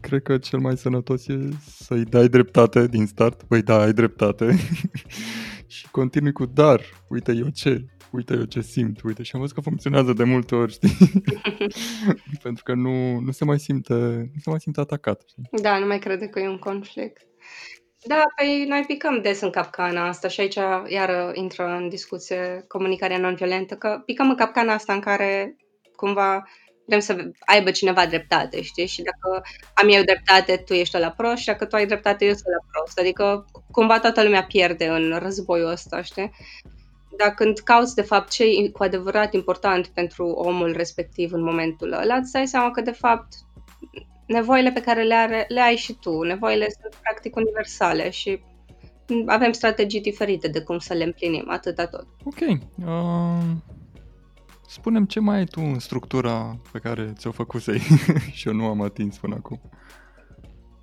cred că cel mai sănătos e să-i dai dreptate din start. Băi, da, ai dreptate. și continui cu dar, uite eu ce, uite eu ce simt, uite. Și am văzut că funcționează de multe ori, știi? Pentru că nu, nu se mai simte, nu se mai simte atacat. Știi? Da, nu mai crede că e un conflict. Da, păi noi picăm des în capcana asta și aici iară intră în discuție comunicarea non-violentă, că picăm în capcana asta în care cumva vrem să aibă cineva dreptate, știi? Și dacă am eu dreptate, tu ești la prost și dacă tu ai dreptate, eu sunt la prost. Adică cumva toată lumea pierde în războiul ăsta, știi? Dar când cauți de fapt ce e cu adevărat important pentru omul respectiv în momentul ăla, îți dai seama că de fapt nevoile pe care le, are, le ai și tu. Nevoile sunt practic universale și avem strategii diferite de cum să le împlinim, atâta tot. Ok. Uh, spunem ce mai ai tu în structura pe care ți-o făcusei și eu nu am atins până acum.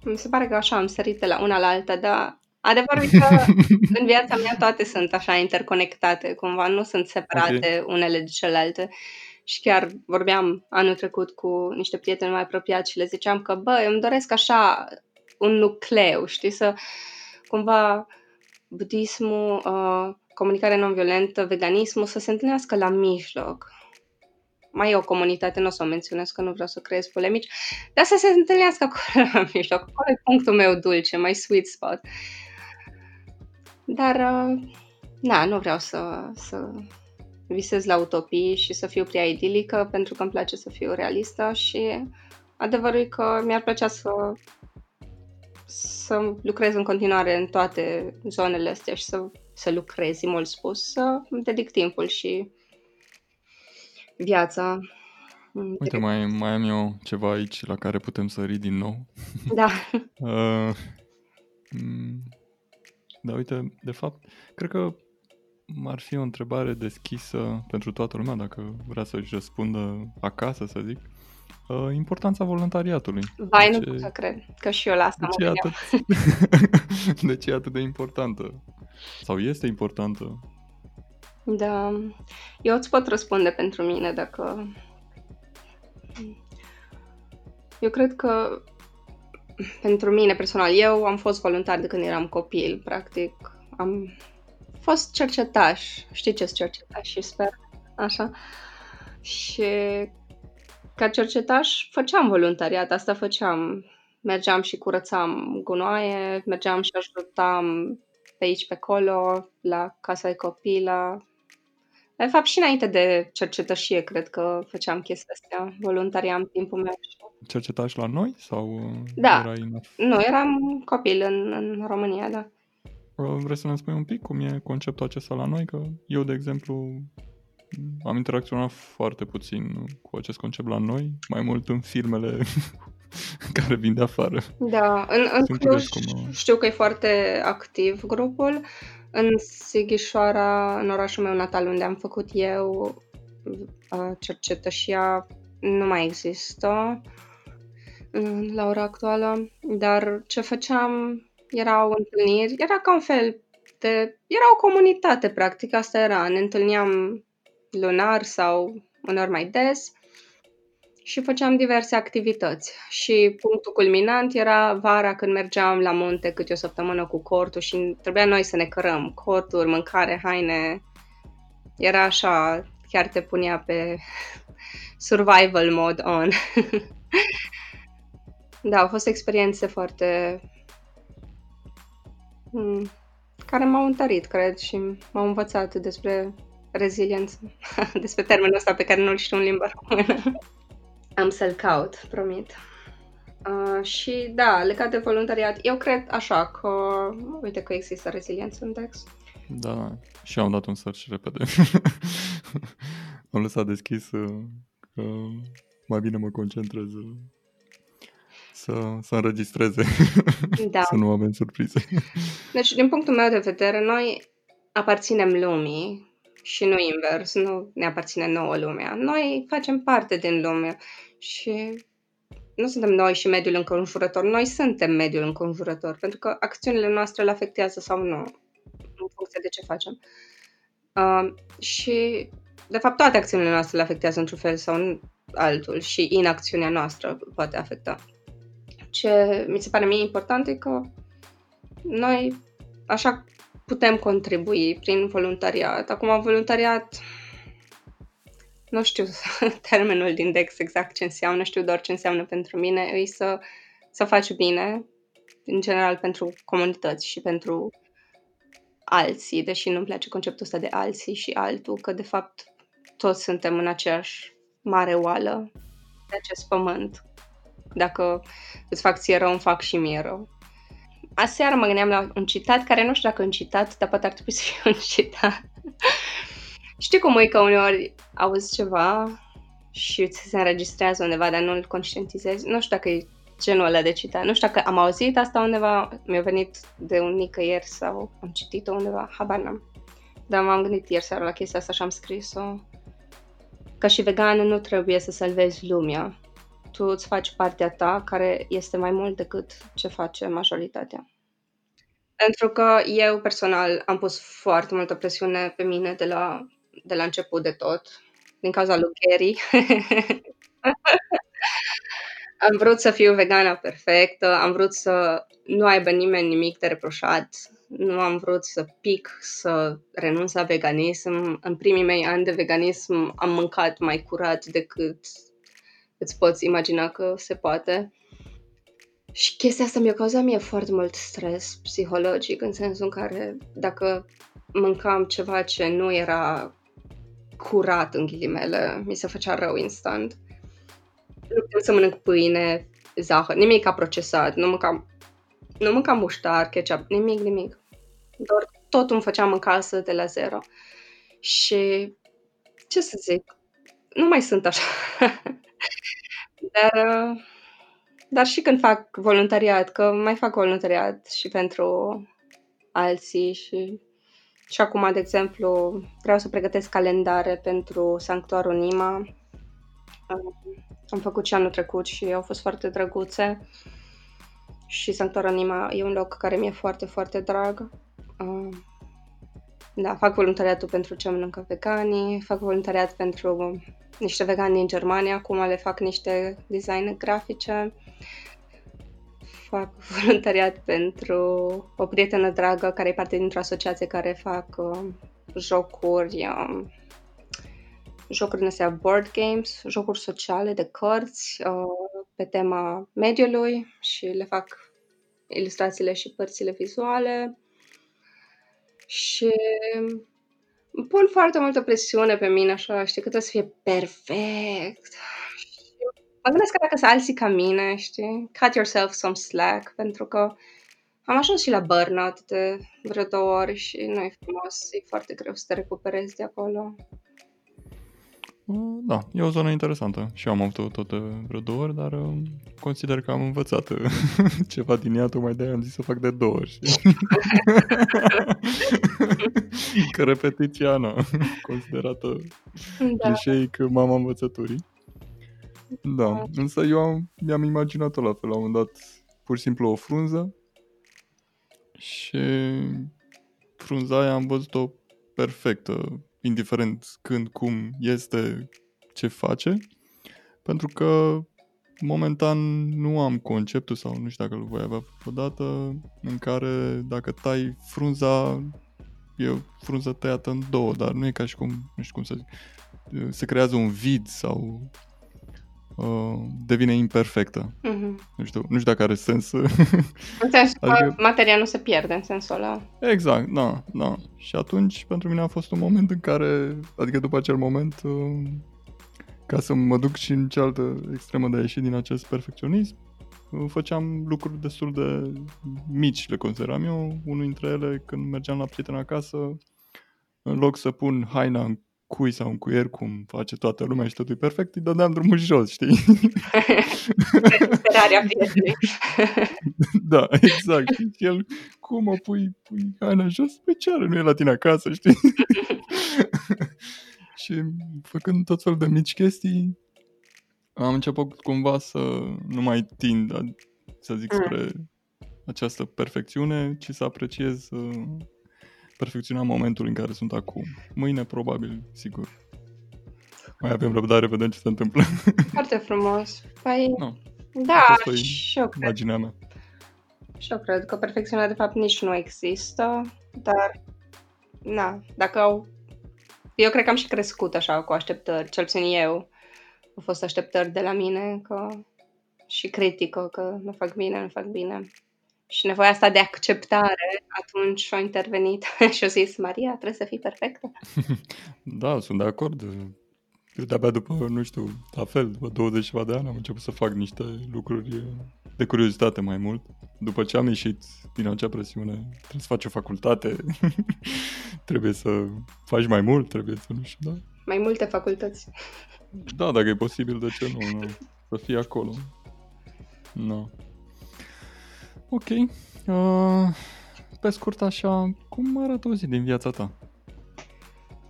Mi se pare că așa am sărit de la una la alta, dar adevărul e că în viața mea toate sunt așa interconectate, cumva nu sunt separate okay. unele de celelalte. Și chiar vorbeam anul trecut cu niște prieteni mai apropiați și le ziceam că, bă, eu îmi doresc așa un nucleu, știi, să cumva budismul, uh, comunicarea non-violentă, veganismul să se întâlnească la mijloc. Mai e o comunitate, nu o să o menționez că nu vreau să creez polemici, dar să se întâlnească acolo la mijloc. Acolo e punctul meu dulce, mai sweet spot. Dar, uh, na, nu vreau să, să visez la utopii și să fiu prea idilică pentru că îmi place să fiu realistă și adevărul e că mi-ar plăcea să să lucrez în continuare în toate zonele astea și să, să lucrez, mult spus, să îmi dedic timpul și viața. Uite, mai, mai am eu ceva aici la care putem sări din nou. Da. uh, da, uite, de fapt, cred că ar fi o întrebare deschisă pentru toată lumea, dacă vrea să-și răspundă acasă, să zic. Uh, importanța voluntariatului. Vai, de nu pot să cred că și eu la asta de ce, atât... de ce e atât de importantă? Sau este importantă? Da, eu îți pot răspunde pentru mine dacă... Eu cred că pentru mine personal, eu am fost voluntar de când eram copil, practic. Am fost cercetaș. Știi ce-s cercetaș și sper, așa. Și ca cercetaș făceam voluntariat, asta făceam. Mergeam și curățam gunoaie, mergeam și ajutam pe aici, pe acolo, la casa de copii, la... De fapt, și înainte de cercetășie, cred că făceam chestia astea, voluntariam timpul meu. Cercetași la noi sau Da. erai în Nu, eram copil în, în România, da. Uh, Vrei să ne spui un pic cum e conceptul acesta la noi? Că eu, de exemplu, am interacționat foarte puțin cu acest concept la noi, mai mult în filmele care vin de afară. Da, în, în Sunt Cluj curios cum, uh, știu că e foarte activ grupul. În Sighișoara, în orașul meu natal, unde am făcut eu uh, cercetășia, nu mai există uh, la ora actuală, dar ce făceam erau întâlniri, era ca un fel de... era o comunitate, practic, asta era. Ne întâlneam lunar sau uneori mai des și făceam diverse activități. Și punctul culminant era vara când mergeam la munte câte o săptămână cu cortul și trebuia noi să ne cărăm corturi, mâncare, haine. Era așa, chiar te punea pe survival mode on. da, au fost experiențe foarte... mm, care m-au întărit, cred, și m-au învățat despre reziliență, despre termenul ăsta pe care nu-l știu în limba română. Am să-l caut, promit. Uh, și da, legat de voluntariat, eu cred așa că, uite că există reziliență în text. Da, și am dat un search repede. am lăsat deschis uh, că mai bine mă concentrez uh, să, să înregistreze, Da. să nu avem surprize. Deci, din punctul meu de vedere, noi aparținem lumii și nu invers, nu ne aparține nouă lumea. Noi facem parte din lume și nu suntem noi și mediul înconjurător, noi suntem mediul înconjurător, pentru că acțiunile noastre le afectează sau nu, în funcție de ce facem. Uh, și, de fapt, toate acțiunile noastre le afectează într-un fel sau în altul și inacțiunea noastră poate afecta. Ce mi se pare mie important e că noi, așa putem contribui prin voluntariat. Acum, voluntariat, nu știu termenul din Dex exact ce înseamnă, știu doar ce înseamnă pentru mine, e să, să faci bine, în general pentru comunități și pentru alții, deși nu-mi place conceptul ăsta de alții și altul, că de fapt toți suntem în aceeași mare oală de acest pământ. Dacă îți fac ție rău, îmi fac și mie rău. Aseară mă gândeam la un citat, care nu știu dacă e un citat, dar poate ar trebui să fie un citat. Știi cum e că uneori auzi ceva și ți se înregistrează undeva, dar nu-l conștientizezi? Nu știu dacă e genul ăla de citat. Nu știu dacă am auzit asta undeva, mi-a venit de un nicăieri sau am citit-o undeva, habar n-am. Dar m-am gândit ieri seara la chestia asta și am scris-o. Că și vegan nu trebuie să salvezi lumea. Tu îți faci partea ta, care este mai mult decât ce face majoritatea. Pentru că eu personal am pus foarte multă presiune pe mine de la, de la început de tot, din cauza lui Gary. am vrut să fiu vegana perfectă, am vrut să nu aibă nimeni nimic de reproșat, nu am vrut să pic, să renunț la veganism. În primii mei ani de veganism am mâncat mai curat decât îți poți imagina că se poate. Și chestia asta mi-a cauzat mie foarte mult stres psihologic, în sensul în care dacă mâncam ceva ce nu era curat, în ghilimele, mi se făcea rău instant. Nu puteam să mănânc pâine, zahăr, nimic a procesat, nu mâncam, nu mâncam muștar, ketchup, nimic, nimic. Doar totul îmi făceam în casă de la zero. Și ce să zic, nu mai sunt așa. dar, uh, dar și când fac voluntariat, că mai fac voluntariat și pentru alții și, și acum, de exemplu, vreau să pregătesc calendare pentru Sanctuarul Nima. Uh, Am făcut și anul trecut și au fost foarte drăguțe. Și Sanctuarul Nima e un loc care mi-e foarte, foarte drag. Uh, Da, fac voluntariatul pentru ce mănâncă veganii, fac voluntariat pentru niște vegani din Germania, acum le fac niște design grafice. fac voluntariat pentru o prietenă dragă care e parte dintr-o asociație care fac uh, jocuri, uh, jocuri în board games, jocuri sociale de cărți uh, pe tema mediului și le fac ilustrațiile și părțile vizuale. Și pun foarte multă presiune pe mine, așa, știi, că trebuie să fie perfect. Mă gândesc că dacă sunt alții ca mine, știi, cut yourself some slack, pentru că am ajuns și la burnout de vreo două ori și nu e frumos, e foarte greu să te recuperezi de acolo. Da, e o zonă interesantă și eu am avut tot vreo două ori, dar uh, consider că am învățat uh, ceva din ea, tocmai de am zis să fac de două ori. că repetiția, na, considerată da. clișeic mama învățăturii. Da, da, însă eu am, mi-am imaginat-o la fel, la un moment dat pur și simplu o frunză și frunza aia am văzut-o perfectă, indiferent când, cum este, ce face, pentru că momentan nu am conceptul sau nu știu dacă îl voi avea vreodată în care dacă tai frunza e o frunză tăiată în două, dar nu e ca și cum, nu știu cum să zic, se creează un vid sau uh, devine imperfectă. Mm-hmm. Nu, știu, nu știu dacă are sens. În sensul adică... că materia nu se pierde în sensul ăla. Exact, da, da. Și atunci pentru mine a fost un moment în care, adică după acel moment, uh, ca să mă duc și în cealaltă extremă de a ieși din acest perfecționism, uh, făceam lucruri destul de mici, le consideram eu. Unul dintre ele, când mergeam la prieten acasă, în loc să pun haina în cui sau un cuier, cum face toată lumea și totul e perfect, îi dădeam drumul jos, știi? Sperarea prietenei. da, exact. Și el, cum o pui, pui haina jos? Păi ce are? Nu e la tine acasă, știi? și făcând tot fel de mici chestii, am început cumva să nu mai tind, să zic, mm. spre această perfecțiune, ci să apreciez uh, perfecționa momentul în care sunt acum. Mâine, probabil, sigur. Mai avem răbdare, vedem ce se întâmplă. Foarte frumos. Păi, no. da, și eu cred. Imaginea mea. Și eu cred că perfecțiunea, de fapt, nici nu există, dar, na, dacă au... Eu cred că am și crescut așa, cu așteptări, cel puțin eu. Au fost așteptări de la mine, că și critică, că nu fac bine, nu fac bine. Și nevoia asta de acceptare, atunci a intervenit și a zis, Maria, trebuie să fii perfectă. da, sunt de acord. Eu de-abia după, nu știu, la fel, după 20 ceva de ani am început să fac niște lucruri de curiozitate mai mult. După ce am ieșit din acea presiune, trebuie să faci o facultate, trebuie să faci mai mult, trebuie să nu știu, da? Mai multe facultăți. Da, dacă e posibil, de ce nu? nu? Să fii acolo. Nu. No. Ok. Uh, pe scurt așa, cum arată o zi din viața ta?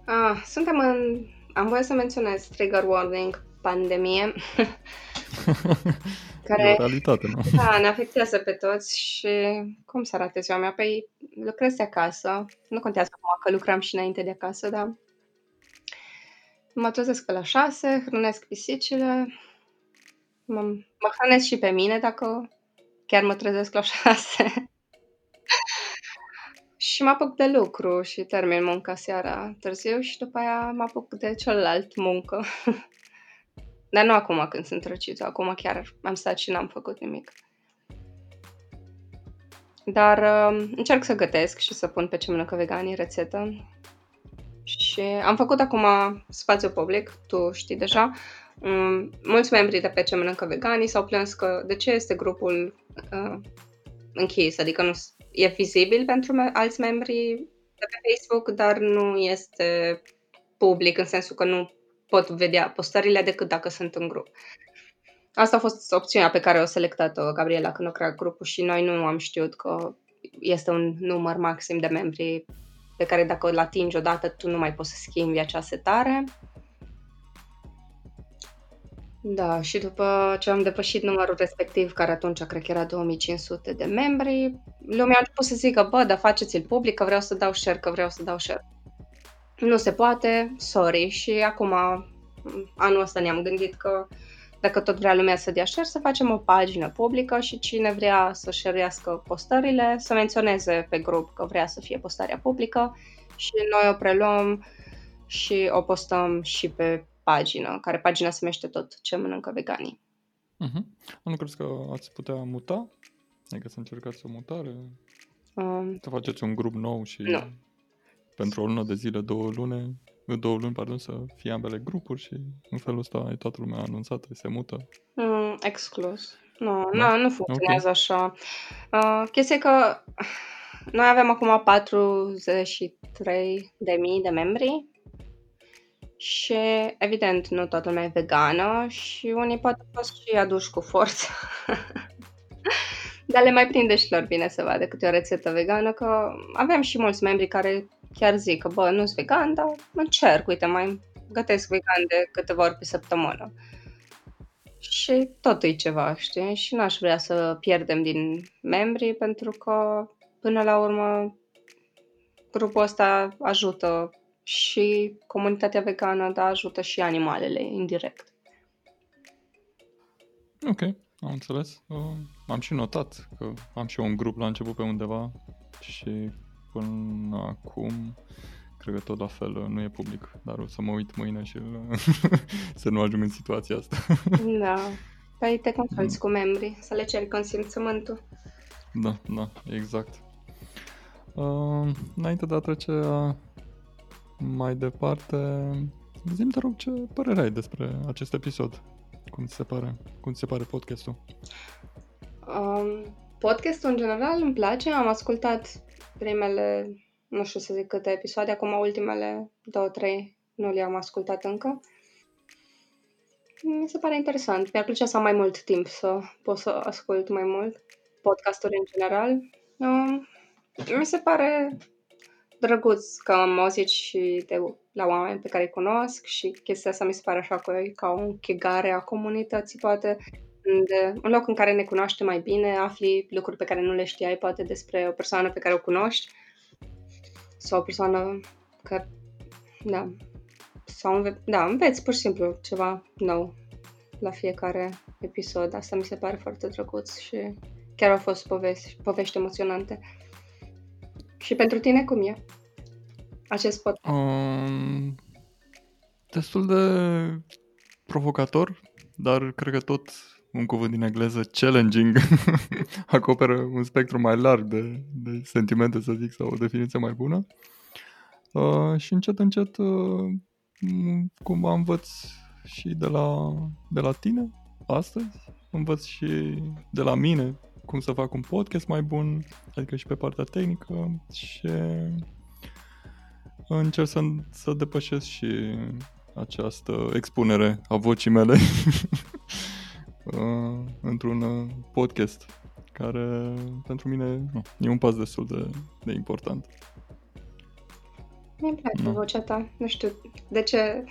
Ah, suntem în... Am voie să menționez trigger warning, pandemie. care e o realitate, nu? Da, ne afectează pe toți și cum să arate ziua mea? Păi lucrez de acasă. Nu contează acum că lucram și înainte de acasă, dar mă trezesc la șase, hrănesc pisicile, mă, mă hrănesc și pe mine dacă chiar mă trezesc la șase și mă apuc de lucru și termin munca seara târziu și după aia mă apuc de celălalt muncă. Dar nu acum când sunt răcită, acum chiar am stat și n-am făcut nimic. Dar uh, încerc să gătesc și să pun pe ce mănâncă veganii rețetă. Și am făcut acum spațiu public, tu știi deja. Um, mulți membri de pe ce mănâncă veganii s-au plâns că de ce este grupul uh, închis, adică nu e vizibil pentru me- alți membri de pe Facebook, dar nu este public în sensul că nu pot vedea postările decât dacă sunt în grup. Asta a fost opțiunea pe care o selectat-o Gabriela când a creat grupul și noi nu am știut că este un număr maxim de membri pe care dacă îl atingi odată tu nu mai poți să schimbi acea setare. Da, și după ce am depășit numărul respectiv, care atunci cred că era 2500 de membri, lumea a început să zică, bă, dar faceți-l public, că vreau să dau share, că vreau să dau share. Nu se poate, sorry. Și acum, anul ăsta ne-am gândit că dacă tot vrea lumea să dea share, să facem o pagină publică și cine vrea să șeruiască postările, să menționeze pe grup că vrea să fie postarea publică și noi o preluăm și o postăm și pe pagină, care pagina se numește tot ce mănâncă veganii. Uh-huh. Nu crezi că ați putea muta? Adică să încercați o mutare? Um, să faceți un grup nou și nu. pentru o lună de zile, două luni, două luni, pardon, să fie ambele grupuri și în felul ăsta e toată lumea anunțată, se mută. Mm, exclus. Nu, da? nu, nu funcționează okay. așa. Uh, chestia e că noi avem acum 43 de mii de membri și, evident, nu toată lumea e vegană și unii poate fost și aduși cu forță. Dar le mai prinde și lor bine să vadă câte o rețetă vegană, că avem și mulți membri care chiar zic că, bă, nu sunt vegan, dar încerc, uite, mai gătesc vegan de câteva ori pe săptămână. Și tot e ceva, știi? Și n-aș vrea să pierdem din membri, pentru că, până la urmă, grupul ăsta ajută și comunitatea vegană, dar ajută și animalele, indirect. Ok, am înțeles. Uh, am și notat că am și eu un grup la început pe undeva și până acum cred că tot la fel nu e public, dar o să mă uit mâine și să nu ajung în situația asta. da. Păi te consulți da. cu membrii, să le ceri consimțământul. Da, da, exact. Uh, înainte de a trece uh, mai departe, zi te rog, ce părere ai despre acest episod? Cum ți se pare? Cum ți se pare podcastul? Um, podcastul în general îmi place, am ascultat primele, nu știu să zic câte episoade, acum ultimele două, trei nu le-am ascultat încă. Mi se pare interesant. Mi-ar plăcea să am mai mult timp să pot să ascult mai mult podcasturi în general. Um, mi se pare drăguț că am auzit și de la oameni pe care îi cunosc și chestia asta mi se pare așa că e ca o închegare a comunității, poate de un loc în care ne cunoaște mai bine, afli lucruri pe care nu le știai, poate despre o persoană pe care o cunoști sau o persoană care, da, sau înve- da, înveți pur și simplu ceva nou la fiecare episod. Asta mi se pare foarte drăguț și chiar au fost povești, povești emoționante. Și pentru tine cum e acest podcast? Um, destul de provocator, dar cred că tot un cuvânt din engleză, challenging, acoperă un spectru mai larg de, de sentimente, să zic, sau o definiție mai bună. Uh, și încet, încet, uh, cumva învăț și de la, de la tine astăzi, învăț și de la mine cum să fac un podcast mai bun, adică și pe partea tehnică și încerc să, să depășesc și această expunere a vocii mele uh, într-un uh, podcast care pentru mine nu, e un pas destul de, de important. Mi-e place no. vocea ta. Nu știu de ce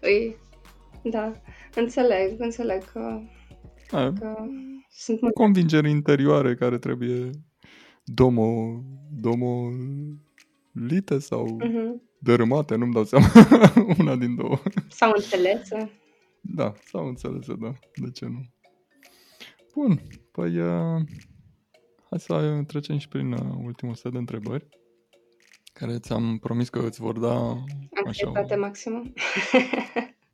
îi... Da, înțeleg, înțeleg că, A, că sunt multe. convingeri interioare care trebuie domo, domo lite sau uh-huh. dărâmate, nu-mi dau seama una din două. Sau înțelese. Da, sau înțelese, da. De ce nu? Bun, păi uh, hai să trecem și prin uh, ultimul set de întrebări care ți-am promis că îți vor da așa o... maximă.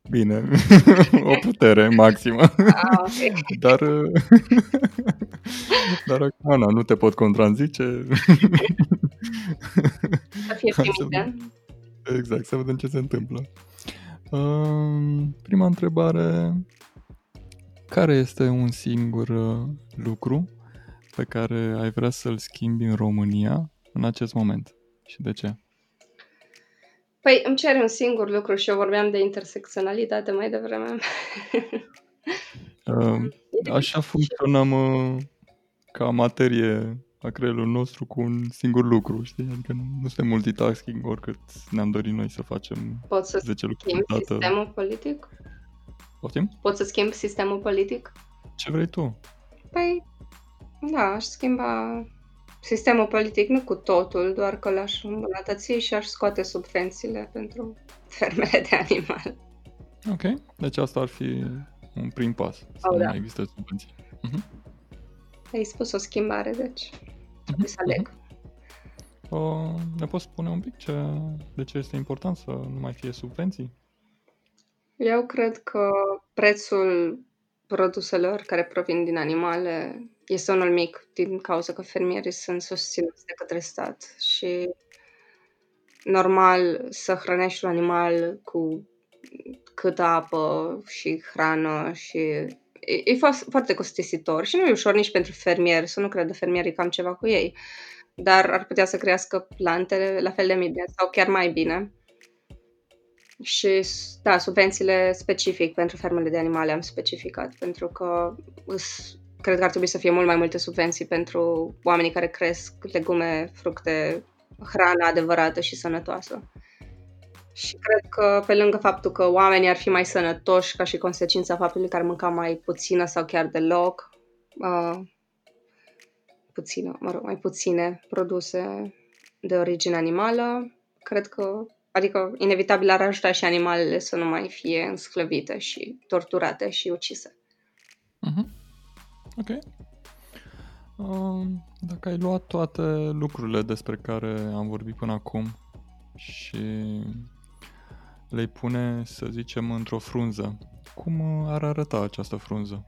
Bine, o putere maximă. Ah, okay. Dar, uh, dar Ana, nu te pot contrazice. Să fie primită. Exact, să vedem ce se întâmplă. Uh, prima întrebare care este un singur uh, lucru pe care ai vrea să-l schimbi în România în acest moment și de ce? Păi îmi cer un singur lucru și eu vorbeam de intersecționalitate mai devreme. uh, așa funcționăm uh, ca materie a creierului nostru cu un singur lucru, știi? Adică nu, nu suntem multitasking oricât ne-am dorit noi să facem Pot să 10 lucruri sistemul politic? Poftim? Poți să schimbi sistemul politic? Ce vrei tu? Păi, da, aș schimba sistemul politic, nu cu totul, doar că l-aș îmbunătăți și aș scoate subvențiile pentru fermele de animale. Ok, deci asta ar fi un prim pas. Să Oh, nu da. mai există subvenții. Mhm. Ai spus o schimbare, deci trebuie să aleg. Uh, ne poți spune un pic ce, de ce este important să nu mai fie subvenții? Eu cred că prețul produselor care provin din animale este unul mic din cauza că fermierii sunt susținuți de către stat și normal să hrănești un animal cu câtă apă și hrană și e, e fost foarte costisitor și nu e ușor nici pentru fermieri, să nu credă fermierii că am ceva cu ei, dar ar putea să crească plantele la fel de bine sau chiar mai bine. Și, da, subvențiile specific pentru fermele de animale am specificat, pentru că îs, cred că ar trebui să fie mult mai multe subvenții pentru oamenii care cresc legume, fructe, hrană adevărată și sănătoasă. Și cred că pe lângă faptul că oamenii ar fi mai sănătoși ca și consecința faptului că ar mânca mai puțină sau chiar deloc, uh, puțină, mă rog, mai puține produse de origine animală, cred că Adică, inevitabil ar ajuta și animalele să nu mai fie însclăvite și torturate și ucise. Mhm. Ok. Uh, dacă ai luat toate lucrurile despre care am vorbit până acum și le pune, să zicem, într-o frunză, cum uh, ar arăta această frunză?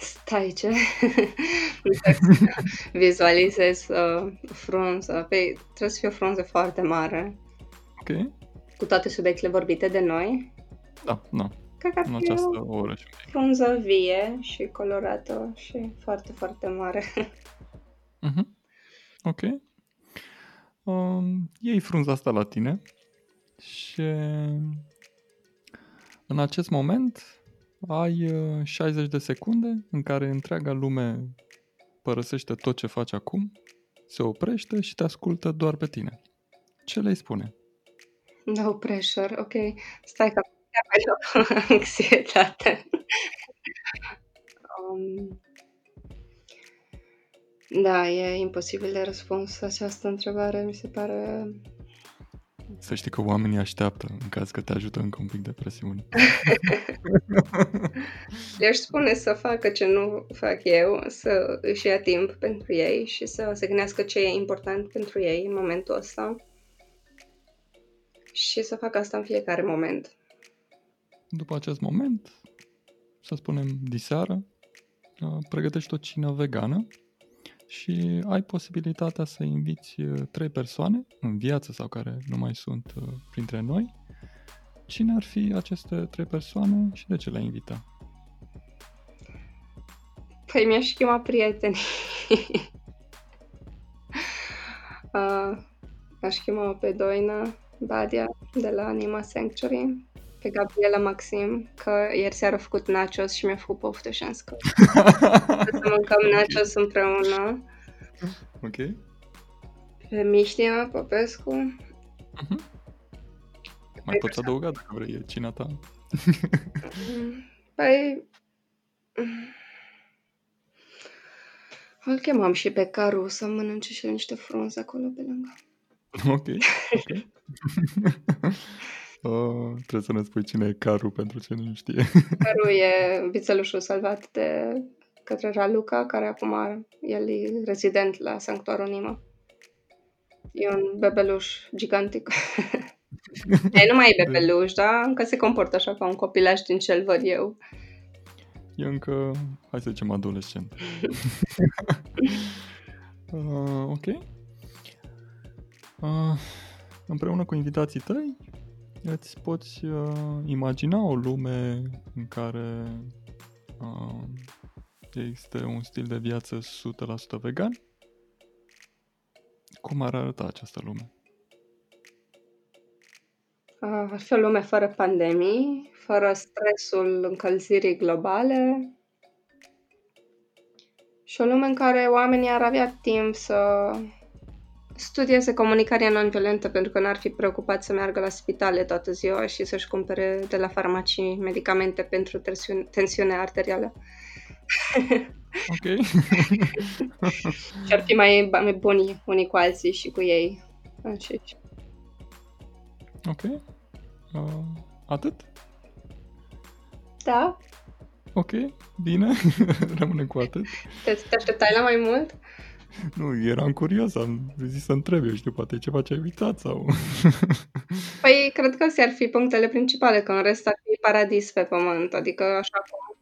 Stai, ce? Încerc să vizualizez uh, frunză. Păi, trebuie să fie o frunză foarte mare. Ok? Cu toate subiectele vorbite de noi. Da, da, Cred că ar în fi o această oră și un pic. frunză vie și colorată și foarte, foarte mare. Mhm. Ok. Um, iei frunza asta la tine și în acest moment ai uh, 60 de secunde în care întreaga lume părăsește tot ce faci acum, se oprește și te ascultă doar pe tine. Ce le spune? No pressure, ok. Stai că chiar mai loc anxietate. um, da, e imposibil de răspuns această întrebare, mi se pare... Să știi că oamenii așteaptă în caz că te ajută încă un pic de presiune. Le-aș spune să facă ce nu fac eu, să își ia timp pentru ei și să se gândească ce e important pentru ei în momentul ăsta și să facă asta în fiecare moment. După acest moment, să spunem diseară, uh, pregătești o cină vegană și ai posibilitatea să inviți uh, trei persoane în viață sau care nu mai sunt uh, printre noi. Cine ar fi aceste trei persoane și de ce le-ai invita? Păi mi-aș chema prieteni. uh, aș chema pe Doina Badia de la Anima Sanctuary, pe Gabriela Maxim, că ieri seara a făcut nachos și mi-a făcut poftă și am zis că să mâncăm nachos împreună. Ok. Pe Miștina Popescu. Uh-huh. Mai poți adăuga dacă vrei, e cina ta. Păi... Îl chemam și pe Caru să mănânce și el niște frunze acolo pe lângă. Ok, ok. uh, trebuie să ne spui cine e Caru pentru cine nu știe. Caru e vițelușul salvat de către Raluca, care acum el e rezident la Sanctuarul Nima. E un bebeluș gigantic. e, nu mai e bebeluș, dar încă se comportă așa ca un copilaj din ce-l văd eu. E încă, hai să zicem, adolescent. uh, ok. Uh, împreună cu invitații tăi, îți poți uh, imagina o lume în care uh, există un stil de viață 100% vegan? Cum ar arăta această lume? Uh, ar fi o lume fără pandemii, fără stresul încălzirii globale și o lume în care oamenii ar avea timp să studieze comunicarea non-violentă pentru că n-ar fi preocupat să meargă la spitale toată ziua și să-și cumpere de la farmacii medicamente pentru tensiune, tensiune arterială. Ok. și ar fi mai, mai buni unii cu alții și cu ei. Înșiși. Ok. Uh, atât? Da? Ok, bine, rămâne cu atât. Te, te așteptai la mai mult? Nu, eram curios, am zis să întreb, eu știu, poate ceva ce ai uitat sau... Păi, cred că astea ar fi punctele principale, că în rest ar fi paradis pe pământ, adică așa cum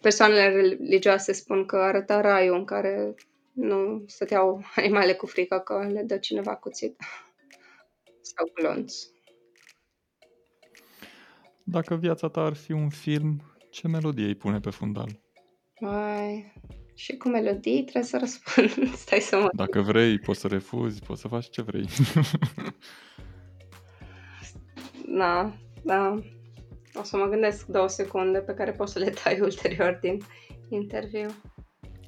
persoanele religioase spun că arăta raiul în care nu stăteau animale cu frică că le dă cineva cuțit sau glonț. Dacă viața ta ar fi un film, ce melodie îi pune pe fundal? Mai... Și cu melodii trebuie să răspund. Stai să mă... Dacă vrei, poți să refuzi, poți să faci ce vrei. da, da. O să mă gândesc două secunde pe care poți să le dai ulterior din interviu.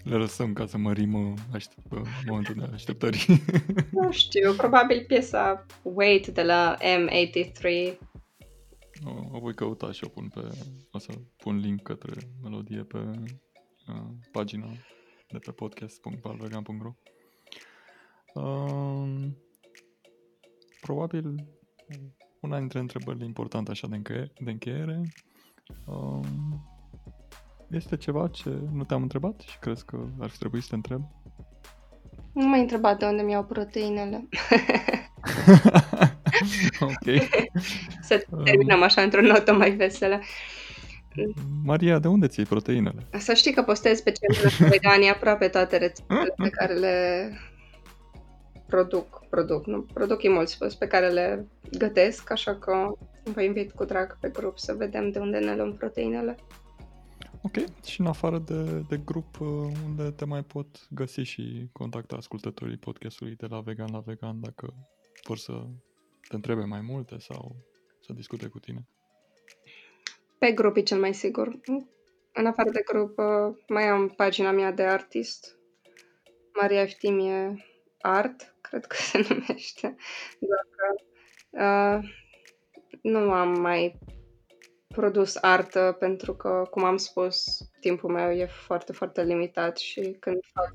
Le lăsăm ca să mărim aștept, momentul de așteptări. nu știu, probabil piesa Wait de la M83. O, o voi căuta și o pun pe... O să pun link către melodie pe uh, pagina de pe podcast.valvegan.ro uh, Probabil una dintre întrebările importante așa de, încheie, de încheiere uh, este ceva ce nu te-am întrebat și crezi că ar fi trebuit să te întreb? Nu m-ai întrebat de unde mi-au proteinele. ok. Să terminăm așa într-o notă mai veselă. Maria, de unde ți proteinele? Să știi că postez pe centrul veganii aproape toate rețetele pe care le produc, produc, nu, produc e mult spus, pe care le gătesc, așa că vă invit cu drag pe grup să vedem de unde ne luăm proteinele. Ok, și în afară de, de grup, uh, unde te mai pot găsi și contacta ascultătorii podcastului de la Vegan la Vegan dacă vor să te întrebe mai multe sau să discute cu tine? Pe grup e cel mai sigur. În afară de grup, uh, mai am pagina mea de artist, Maria Eftimie Art, cred că se numește. Dacă, uh, nu am mai produs artă pentru că, cum am spus, timpul meu e foarte, foarte limitat și când fac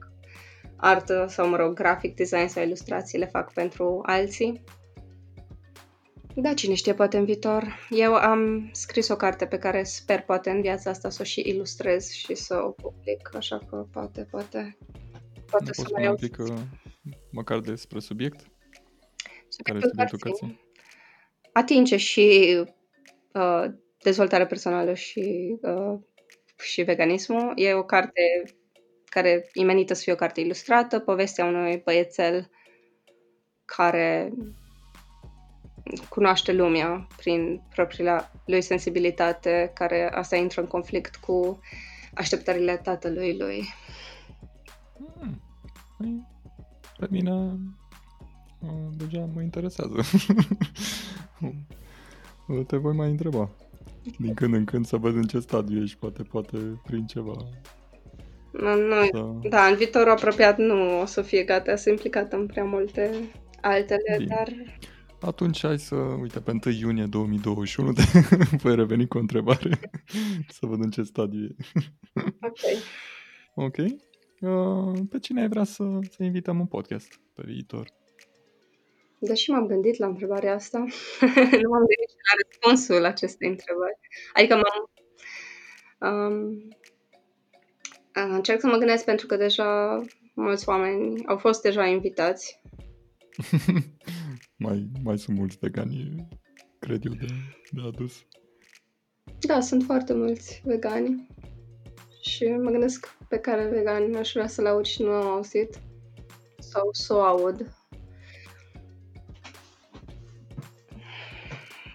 artă sau, mă rog, graphic design sau ilustrații le fac pentru alții. Da, cine știe, poate în viitor. Eu am scris o carte pe care sper poate în viața asta să o și ilustrez și să o public, așa că poate, poate, poate să mai un pic, uh, măcar despre subiect? Subiectul care este subiectul Atinge și uh, dezvoltarea personală și, uh, și veganismul. E o carte care e menită să fie o carte ilustrată, povestea unui băiețel care cunoaște lumea prin propria lui sensibilitate, care asta intră în conflict cu așteptările tatălui lui. Hmm. Păi, pe mine deja mă interesează. Te voi mai întreba. Din când în când să văd în ce stadiu ești, poate, poate prin ceva. Nu, nu, da. da, în viitorul apropiat nu o să fie gata să implicată în prea multe altele, Bine. dar atunci hai să, uite, pe 1 iunie 2021 te voi reveni cu o întrebare să văd în ce stadiu e. Ok. Ok. Uh, pe cine ai vrea să, să invităm un podcast pe viitor? Deși m-am gândit la întrebarea asta, nu m-am gândit la răspunsul acestei întrebări. Adică m-am... Um, încerc să mă gândesc pentru că deja mulți oameni au fost deja invitați mai, mai sunt mulți vegani, cred eu, de, de adus. Da, sunt foarte mulți vegani și mă gândesc pe care vegani aș vrea să-l aud și nu am auzit sau să o aud.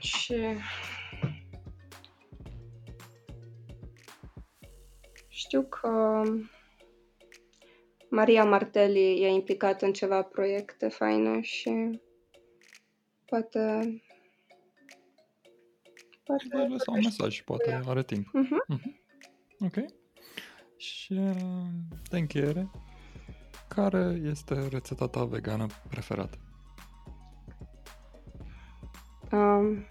Și știu că Maria Martelli e implicată în ceva proiecte faine și poate... poate Voi lăsa un mesaj și poate are timp. Uh-huh. Uh-huh. Ok. Și de încheiere, care este rețeta ta vegană preferată? Um,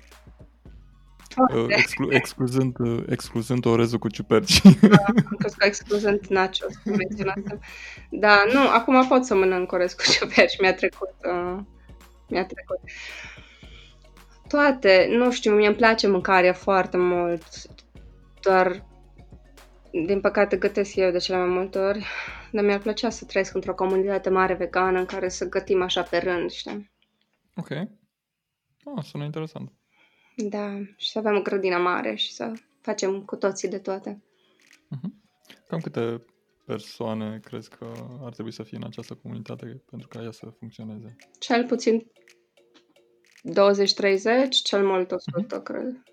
Uh, exclu- excluzând, uh, excluzând orezul cu ciuperci. Da, că excluzând nachos, Da, nu, acum pot să mănânc orez cu ciuperci, mi-a trecut. Uh, mi-a trecut. Toate, nu știu, mie îmi place mâncarea foarte mult. doar, din păcate, gătesc eu de cele mai multe ori, dar mi-ar plăcea să trăiesc într-o comunitate mare vegană în care să gătim așa pe rând, știi? Ok. Ah, sună interesant. Da, și să avem o grădină mare și să facem cu toții de toate. Uh-huh. Cam câte persoane crezi că ar trebui să fie în această comunitate pentru ca ea să funcționeze? Cel puțin 20-30, cel mult 100, uh-huh. cred.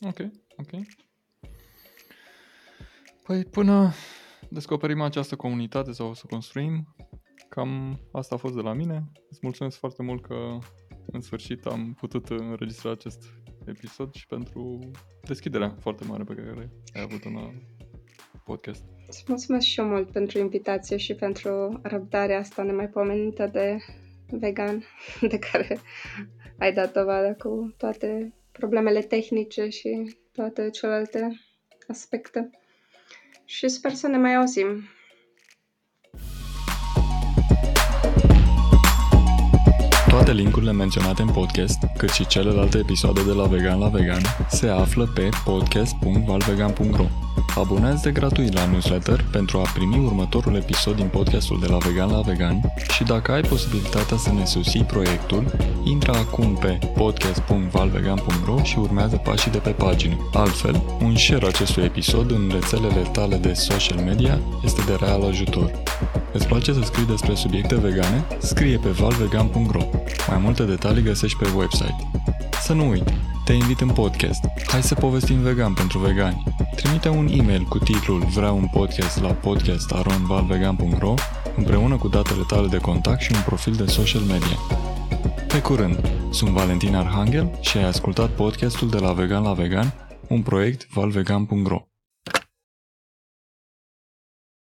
Ok, ok. Păi până descoperim această comunitate sau o să construim, cam asta a fost de la mine. Îți mulțumesc foarte mult că în sfârșit am putut înregistra acest episod și pentru deschiderea foarte mare pe care ai avut în podcast. Îți mulțumesc și eu mult pentru invitație și pentru răbdarea asta nemaipomenită de vegan de care ai dat dovadă cu toate problemele tehnice și toate celelalte aspecte. Și sper să ne mai auzim. Toate linkurile menționate în podcast, cât și celelalte episoade de la Vegan la Vegan, se află pe podcast.valvegan.ro. Abonează-te gratuit la newsletter pentru a primi următorul episod din podcastul de la Vegan la Vegan și dacă ai posibilitatea să ne susții proiectul, intră acum pe podcast.valvegan.ro și urmează pașii de pe pagină. Altfel, un share acestui episod în rețelele tale de social media este de real ajutor. Îți place să scrii despre subiecte vegane? Scrie pe valvegan.ro. Mai multe detalii găsești pe website. Să nu uiți, te invit în podcast. Hai să povestim vegan pentru vegani. Trimite un e-mail cu titlul Vreau un podcast la podcast.aronvalvegan.ro împreună cu datele tale de contact și un profil de social media. Pe curând, sunt Valentin Arhangel și ai ascultat podcastul de la Vegan la Vegan, un proiect valvegan.ro.